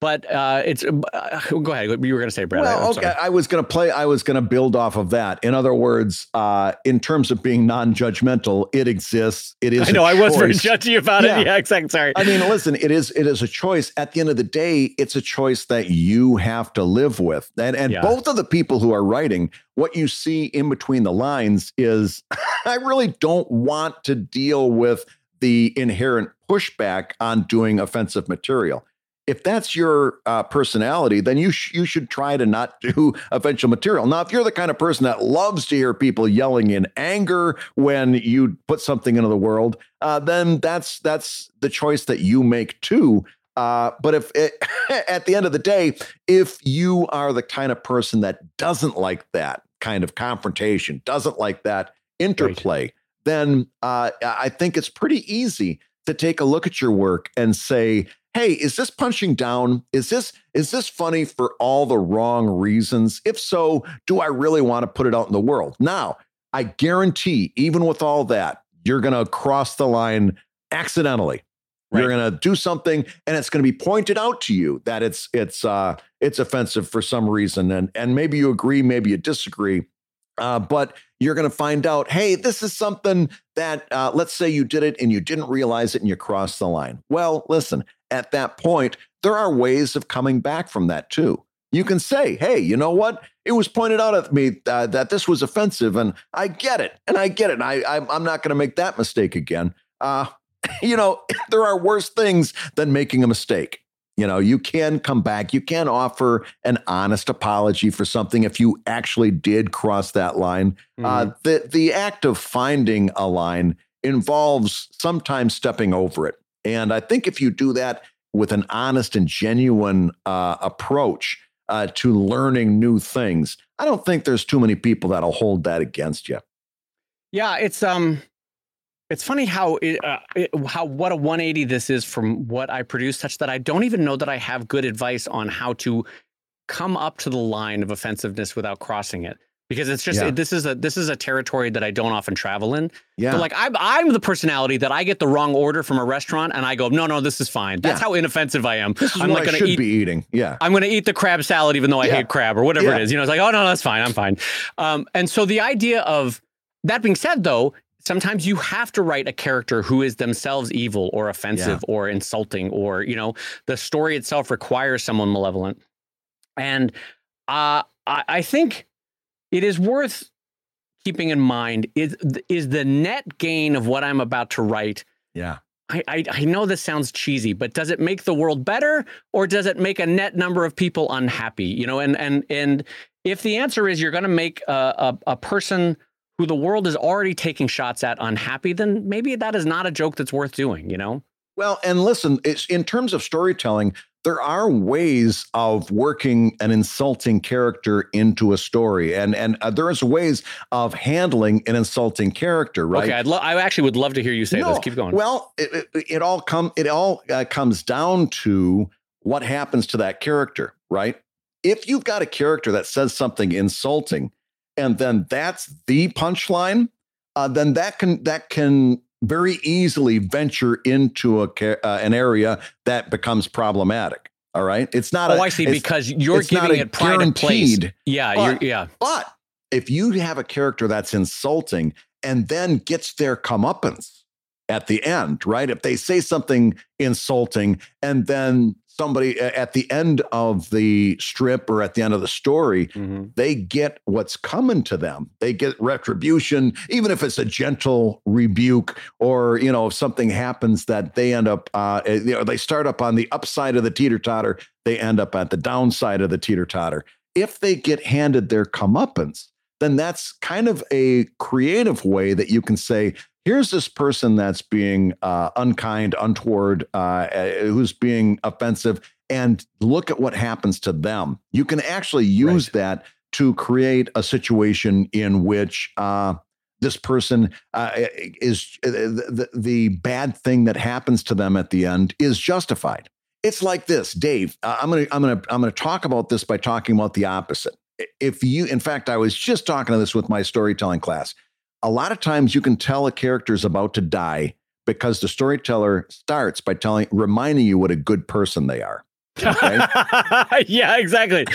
A: but uh, it's uh, go ahead. You were going to say, Brad.
B: Well, okay. I was going to play. I was going to build off of that. In other words, uh, in terms of being non-judgmental, it exists. It is.
A: I know. I was very judgy about yeah. it. Yeah, exactly. Sorry.
B: I mean, listen. It is. It is a choice. At the end of the day, it's a choice that you have to live with. And and yeah. both of the people who are writing, what you see in between the lines is, I really don't want to deal with the inherent pushback on doing offensive material if that's your uh, personality, then you sh- you should try to not do offensive material. Now, if you're the kind of person that loves to hear people yelling in anger when you put something into the world, uh, then that's that's the choice that you make too. Uh, but if it, at the end of the day, if you are the kind of person that doesn't like that kind of confrontation, doesn't like that interplay, right. then uh, I think it's pretty easy to take a look at your work and say, hey, is this punching down? Is this is this funny for all the wrong reasons? If so, do I really want to put it out in the world? Now, I guarantee, even with all that, you're going to cross the line accidentally. Right. You're going to do something, and it's going to be pointed out to you that it's it's uh, it's offensive for some reason, and and maybe you agree, maybe you disagree. Uh, but you're going to find out, hey, this is something that, uh, let's say you did it and you didn't realize it and you crossed the line. Well, listen, at that point, there are ways of coming back from that too. You can say, hey, you know what? It was pointed out at me uh, that this was offensive, and I get it, and I get it. I, I, am not going to make that mistake again. Uh, you know, there are worse things than making a mistake. You know, you can come back. You can offer an honest apology for something if you actually did cross that line. Uh, mm-hmm. Uh, the the act of finding a line involves sometimes stepping over it, and I think if you do that with an honest and genuine uh, approach uh, to learning new things, I don't think there's too many people that'll hold that against you.
A: Yeah, it's um, it's funny how it, uh, it, how what a 180 this is from what I produce, such that I don't even know that I have good advice on how to come up to the line of offensiveness without crossing it. Because it's just yeah. it, this is a this is a territory that I don't often travel in. Yeah, but like I'm I'm the personality that I get the wrong order from a restaurant and I go no no this is fine. That's yeah. how inoffensive I am.
B: This is
A: I'm
B: what like I should eat, be eating. Yeah,
A: I'm going to eat the crab salad even though I yeah. hate crab or whatever it is. You know, it's like oh no that's fine I'm fine. Um, and so the idea of that being said, though, sometimes you have to write a character who is themselves evil or offensive yeah. or insulting or you know the story itself requires someone malevolent and uh, I, I think it is worth keeping in mind is is the net gain of what i'm about to write
B: yeah
A: I, I, I know this sounds cheesy, but does it make the world better or does it make a net number of people unhappy? You know, and and and if the answer is you're going to make a, a, a person who the world is already taking shots at unhappy, then maybe that is not a joke that's worth doing, you know?
B: Well, and listen, it's in terms of storytelling, there are ways of working an insulting character into a story, and and uh, there's ways of handling an insulting character, right?
A: Okay, I'd lo- I actually would love to hear you say no, this. Keep going.
B: Well, it, it, it all come it all uh, comes down to what happens to that character, right? If you've got a character that says something insulting, and then that's the punchline, uh, then that can that can very easily venture into a uh, an area that becomes problematic. All right, it's not.
A: Oh, a, I see. Because you're giving it pride and place. Yeah,
B: but,
A: yeah.
B: But if you have a character that's insulting and then gets their comeuppance at the end, right? If they say something insulting and then somebody at the end of the strip or at the end of the story, mm-hmm. they get what's coming to them. They get retribution, even if it's a gentle rebuke or, you know, if something happens that they end up, uh, eh, you know, they start up on the upside of the teeter totter, they end up at the downside of the teeter totter. If they get handed their comeuppance, then that's kind of a creative way that you can say, here's this person that's being uh, unkind, untoward, uh, eh, who's being offensive, and look at what happens to them. You can actually use right. that to create a situation in which uh, this person uh, is eh, the, the bad thing that happens to them at the end is justified. It's like this, Dave. Uh, I'm gonna I'm gonna I'm gonna talk about this by talking about the opposite. If you, in fact, I was just talking to this with my storytelling class a lot of times you can tell a character is about to die because the storyteller starts by telling reminding you what a good person they are Okay?
A: yeah, exactly.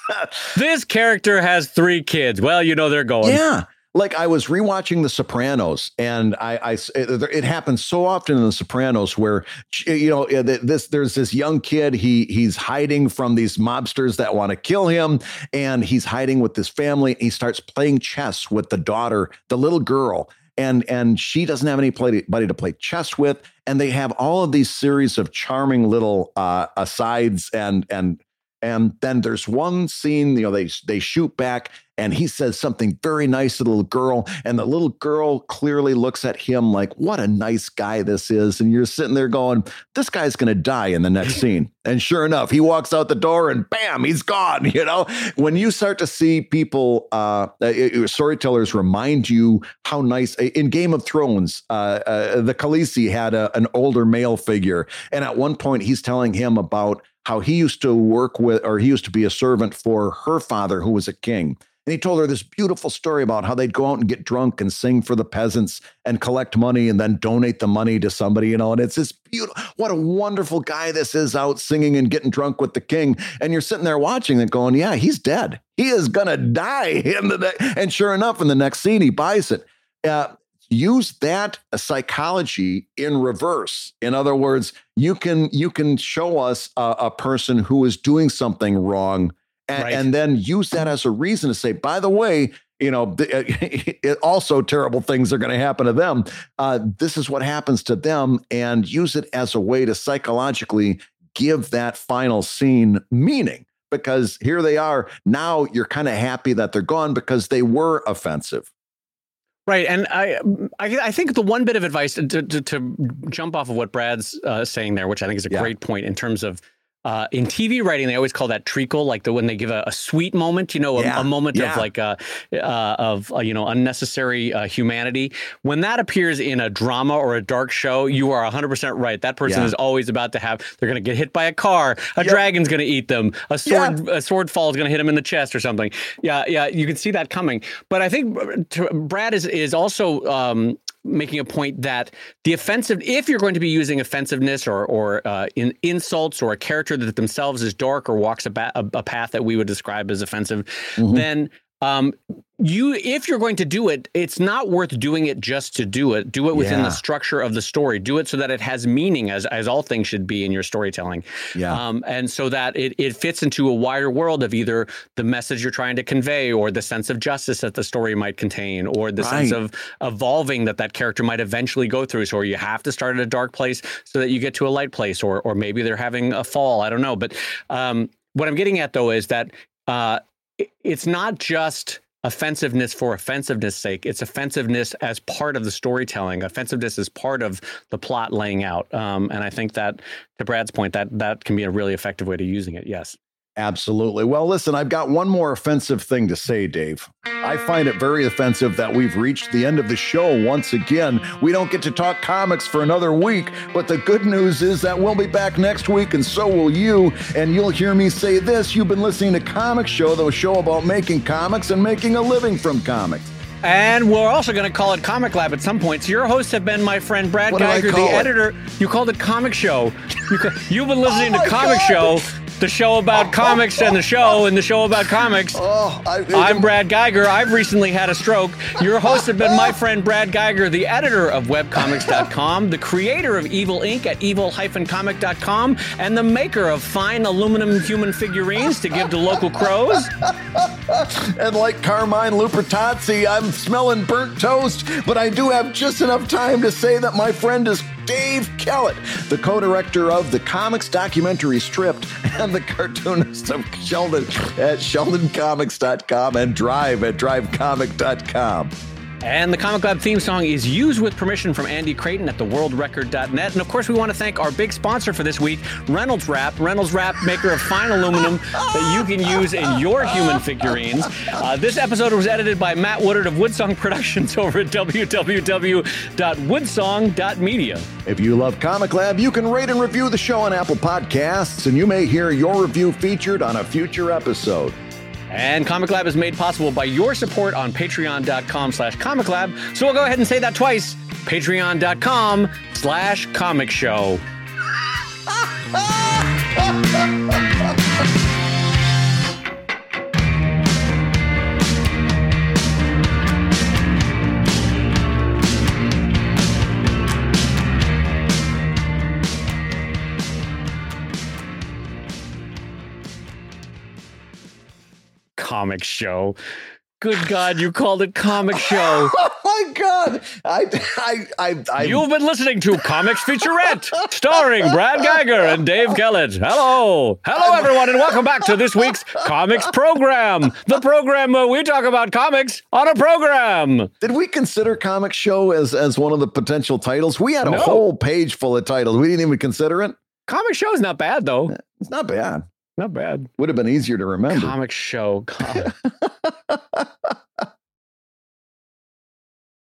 A: this character has three kids. Well, you know they're going.
B: yeah. Like I was rewatching The Sopranos, and I, I it, it happens so often in The Sopranos where you know this there's this young kid he he's hiding from these mobsters that want to kill him, and he's hiding with his family. he starts playing chess with the daughter, the little girl, and and she doesn't have anybody to play chess with and they have all of these series of charming little uh, asides and and and then there's one scene you know they they shoot back and he says something very nice to the little girl and the little girl clearly looks at him like what a nice guy this is. And you're sitting there going this guy's going to die in the next scene. And sure enough he walks out the door and bam he's gone you know? When you start to see people uh, uh storytellers remind you how nice in game of thrones uh, uh, the khaleesi had a, an older male figure. And at one point he's telling him about how he used to work with or he used to be a servant for her father who was a king and he told her this beautiful story about how they'd go out and get drunk and sing for the peasants and collect money and then donate the money to somebody, you know. And it's this beautiful, what a wonderful guy this is out singing and getting drunk with the king. And you're sitting there watching it going, yeah, he's dead. He is going to die. In the. And sure enough, in the next scene, he buys it. Uh, use that psychology in reverse in other words you can you can show us a, a person who is doing something wrong and, right. and then use that as a reason to say, by the way, you know, also terrible things are going to happen to them. Uh, this is what happens to them, and use it as a way to psychologically give that final scene meaning. Because here they are now, you're kind of happy that they're gone because they were offensive.
A: Right, and I, I, I, think the one bit of advice to, to, to jump off of what Brad's uh, saying there, which I think is a yeah. great point in terms of uh, in TV writing, they always call that treacle, like the when they give a, a sweet moment, you know, a, yeah, a moment yeah. of like a, uh, uh, of uh, you know unnecessary uh, humanity. When that appears in a drama or a dark show, you are 100 percent right. That person yeah. is always about to have. They're going to get hit by a car. A yep. dragon's going to eat them. A sword a sword fall is going to hit him in the chest or something. Yeah, yeah, you can see that coming. But I think Brad is is also um, making a point that the offensive, if you're going to be using offensiveness or or uh, in insults or a character that themselves is dark or walks a, ba- a, path that we would describe as offensive, mm-hmm. then um, you if you're going to do it it's not worth doing it just to do it. Do it within yeah. the structure of the story. Do it so that it has meaning as as all things should be in your storytelling. Yeah. Um, and so that it, it fits into a wider world of either the message you're trying to convey or the sense of justice that the story might contain or the right. sense of evolving that that character might eventually go through. So you have to start at a dark place so that you get to a light place or or maybe they're having a fall. I don't know. But um, what i'm getting at though is that uh, it's not just offensiveness for offensiveness sake. It's offensiveness as part of the storytelling. Offensiveness is part of the plot laying out. Um, and I think that, to Brad's point, that that can be a really effective way to using it. Yes.
B: Absolutely. Well, listen, I've got one more offensive thing to say, Dave. I find it very offensive that we've reached the end of the show once again. We don't get to talk comics for another week, but the good news is that we'll be back next week, and so will you. And you'll hear me say this you've been listening to Comic Show, the show about making comics and making a living from comics.
A: And we're also going to call it Comic Lab at some point. So your hosts have been my friend Brad what Guigar, the it? editor. You called it Comic Show. You, have been listening oh to Comic God. Show the show about comics and the show and the show about comics. Oh, I, am Brad Guigar. I've recently had a stroke. Your host has been my friend Brad Guigar, the editor of webcomics.com, the creator of Evil Inc. at evil-comic.com, and the maker of fine aluminum human figurines to give to local crows.
B: and like Carmine Lupertazzi, I'm smelling burnt toast, but I do have just enough time to say that my friend is Dave Kellett, the co director of the comics documentary Stripped and the cartoonist of Sheldon at sheldoncomics.com and Drive at drivecomic.com.
A: And the Comic Lab theme song is used with permission from Andy Creighton at theworldrecord.net. And of course, we want to thank our big sponsor for this week, Reynolds Wrap. Reynolds Wrap, maker of fine aluminum that you can use in your human figurines. Uh, this episode was edited by Matt Woodard of Woodsong Productions over at www.woodsong.media.
B: If you love Comic Lab, you can rate and review the show on Apple Podcasts, and you may hear your review featured on a future episode.
A: And Comic Lab is made possible by your support on patreon.com slash comic lab. So we'll go ahead and say that twice. Patreon.com slash comic show. comic show. Good God, you called it comic show.
B: oh my God! I, I, I, I
A: You've been listening to Comics Featurette, starring Brad Guigar and Dave Kellett. Hello, hello, everyone, and welcome back to this week's comics program. The program where we talk about comics on a program.
B: Did we consider comic show as as one of the potential titles? We had a
A: No.
B: whole page full of titles. We didn't even consider it.
A: Comic show is not bad though.
B: Eh, it's not bad.
A: Not bad.
B: Would have been easier to remember.
A: Comic show. Com-